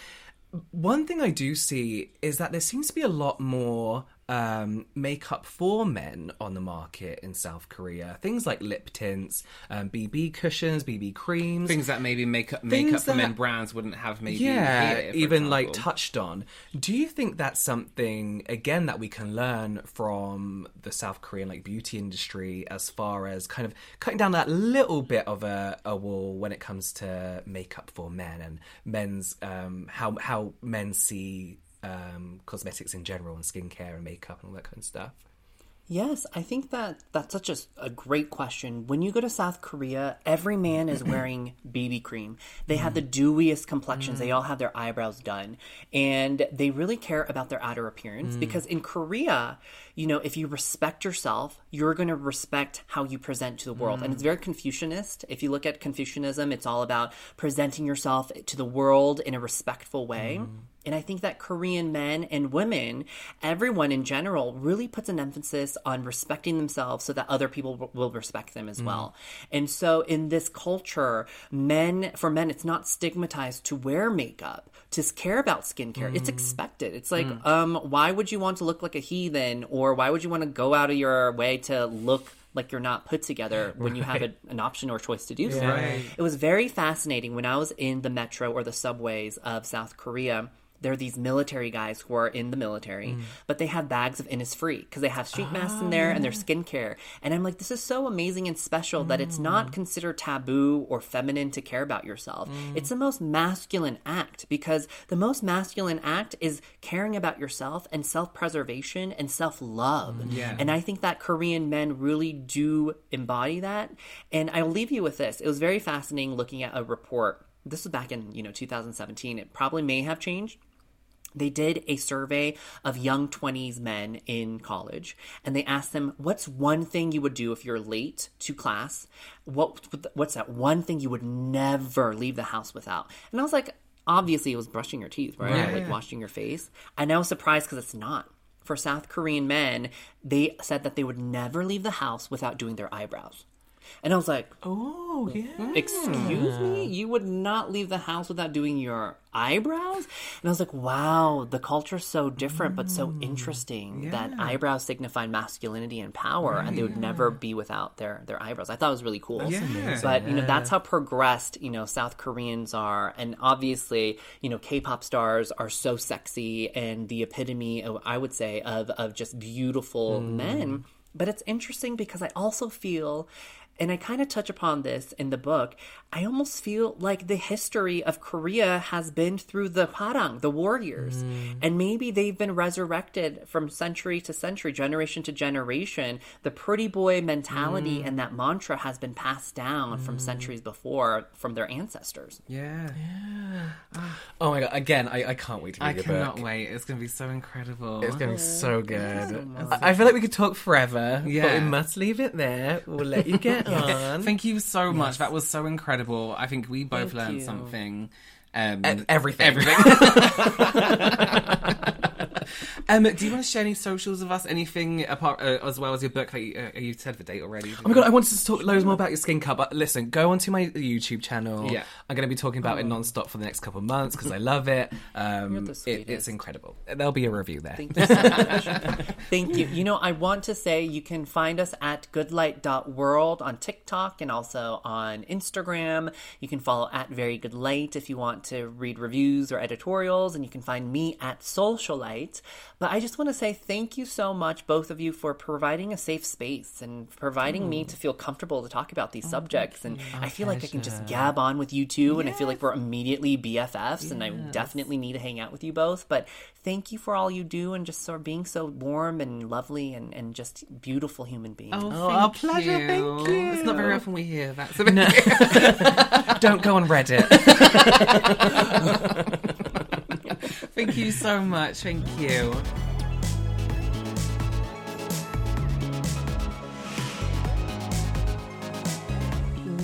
One thing I do see is that there seems to be a lot more um, makeup for men on the market in South Korea. Things like lip tints, um, BB cushions, BB creams. things that maybe makeup makeup for men brands wouldn't have maybe yeah, here, even like touched on. Do you think that's something again that we can learn from the South Korean like beauty industry as far as kind of cutting down that little bit of a, a wall when it comes to makeup for men and men's um, how how men see um, cosmetics in general and skincare and makeup and all that kind of stuff? Yes, I think that that's such a, a great question. When you go to South Korea, every man is wearing BB cream. They have mm. the dewiest complexions. They mm. all have their eyebrows done. And they really care about their outer appearance mm. because in Korea, you know, if you respect yourself, you're going to respect how you present to the world. And it's very Confucianist. If you look at Confucianism, it's all about presenting yourself to the world in a respectful way. And I think that Korean men and women, everyone in general, really puts an emphasis on respecting themselves so that other people w- will respect them as mm-hmm. well. And so in this culture, men, for men, it's not stigmatized to wear makeup, to care about skincare. It's mm-hmm. expected. It's like, mm. um, why would you want to look like a heathen or why would you want to go out of your way to look like you're not put together when you have a, an option or choice to do so? Right. It was very fascinating when I was in the metro or the subways of South Korea. There are these military guys who are in the military, mm. but they have bags of Innisfree because they have street masks in there and their ah. skincare. And I'm like, this is so amazing and special that it's not mm. considered taboo or feminine to care about yourself. Mm. It's the most masculine act because the most masculine act is caring about yourself and self preservation and self love. Yeah. And I think that Korean men really do embody that. And I'll leave you with this. It was very fascinating looking at a report. This was back in, you know, 2017. It probably may have changed. They did a survey of young 20s men in college and they asked them, What's one thing you would do if you're late to class? What, what's that one thing you would never leave the house without? And I was like, Obviously, it was brushing your teeth, right? Right. Like washing your face. And I was surprised because it's not. For South Korean men, they said that they would never leave the house without doing their eyebrows. And I was like, Oh yeah. Excuse me? You would not leave the house without doing your eyebrows? And I was like, wow, the culture's so different, but so mm. interesting that eyebrows signified masculinity and power, and they would never be without their, their eyebrows. I thought it was really cool. Yeah. But, you know, that's how progressed, you know, South Koreans are. And obviously, you know, K pop stars are so sexy and the epitome, of, I would say, of, of just beautiful mm. men. But it's interesting because I also feel, and I kind of touch upon this in the book, I almost feel like the history of Korea has been through the Hwarang, the warriors. Mm. And maybe they've been resurrected from century to century, generation to generation. The pretty boy mentality mm. and that mantra has been passed down from mm. centuries before from their ancestors. Yeah. Yeah. Ah. Oh my god! Again, I, I can't wait to read I your cannot book. wait. It's going to be so incredible. It's going to be oh, so good. I, I feel like we could talk forever, but Yeah. we must leave it there. We'll let you get on. Thank you so much. That was so incredible. I think we both Thank learned you. something. Um, E- everything. Everything. um, do you want to share any socials of us? Anything apart uh, as well as your book you, uh, you said the date already? Oh my god, I wanted to talk loads more about your skin cut, but listen, go onto my YouTube channel. Yeah. I'm going to be talking about it non-stop for the next couple of months because I love it. Um, it- it's incredible. There'll be a review there. Thank you so much. Thank you. You know, I want to say you can find us at goodlight.world on TikTok and also on Instagram. You can follow at Very Good Light if you want to read reviews or editorials, and you can find me at Socialite. But I just want to say thank you so much, both of you, for providing a safe space and providing me mm. to feel comfortable to talk about these oh, subjects. And I feel like I can just gab on with you two, and I feel like we're immediately BFFs, and I definitely need to hang out with you both. But thank you for all you do and just sort of being so warm and lovely and, and just beautiful human beings. Oh, oh our pleasure, thank you. It's not very often we hear that. So Don't go on Reddit. Thank you so much. Thank you.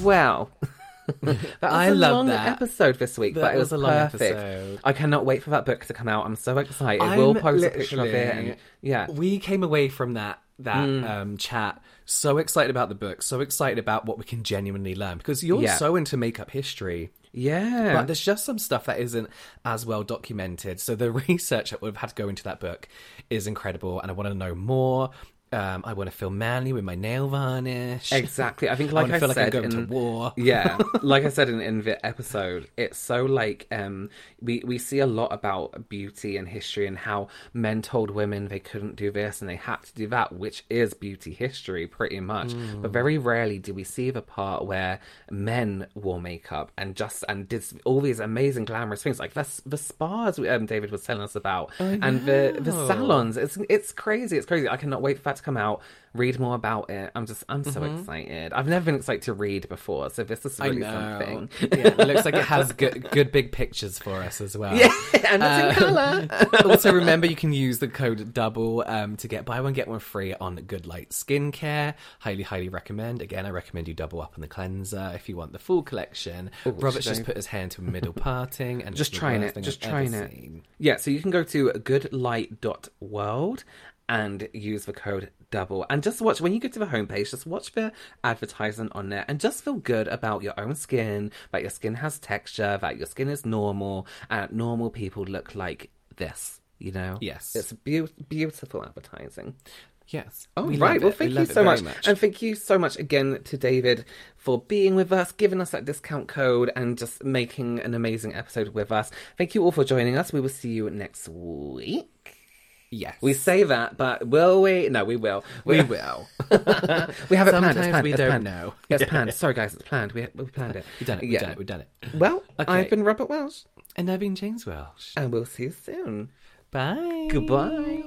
Well, that was I a love long that. episode this week, That but it was was a long perfect. episode. I cannot wait for that book to come out. I'm so excited. we'll post a picture of it, and yeah, we came away from that that Mm. um, chat so excited about the book, so excited about what we can genuinely learn because you're Yeah. so into makeup history. Yeah. But there's just some stuff that isn't as well documented. So the research that would have had to go into that book is incredible, and I want to know more. Um, I want to feel manly with my nail varnish. Exactly. I think, like wanna I, feel like I'm said, going in, to war. yeah, like I said in, in the episode, it's so like um, we we see a lot about beauty and history and how men told women they couldn't do this and they had to do that, which is beauty history pretty much. Mm. But very rarely do we see the part where men wore makeup and just and did all these amazing glamorous things like the the spas um, David was telling us about and the the salons. It's it's crazy. It's crazy. I cannot wait for that to come out. Read more about it. I'm just I'm so excited. I've never been excited to read before, so this is Mm-hmm. Really something. yeah, it looks like it has good, good big pictures for us as well. Yeah, and it's in Uh, colour. also, remember you can use the code double um, to get buy one get one free on Good Light Skincare. Highly, highly recommend. Again, I recommend you double up on the cleanser if you want the full collection. Robert's just I- put his hair into a middle parting and just trying it. Just I've trying it. seen. Yeah, so you can go to goodlight.world and use the code double and just watch when you go to the homepage just watch the advertisement on there and just feel good about your own skin that your skin has texture that your skin is normal and normal people look like this you know Yes. it's beau- beautiful advertising Yes. Oh, We right. Well, it. We thank you so very much. And thank you so much again to David for being with us, giving us that discount code, and just making an amazing episode with us. Thank you all for joining us. We will see you next week. Yes. We say that, but will we? No, we will. we will. We have it planned. It's planned. we It's don't planned. know. It's planned. Sorry, guys. It's planned. We, we planned it. We've done it. We've Yeah. done it. We've done it. Well, Okay. I've been Robert Welsh, And I've been James Welsh. and we'll see you soon. Bye. Goodbye.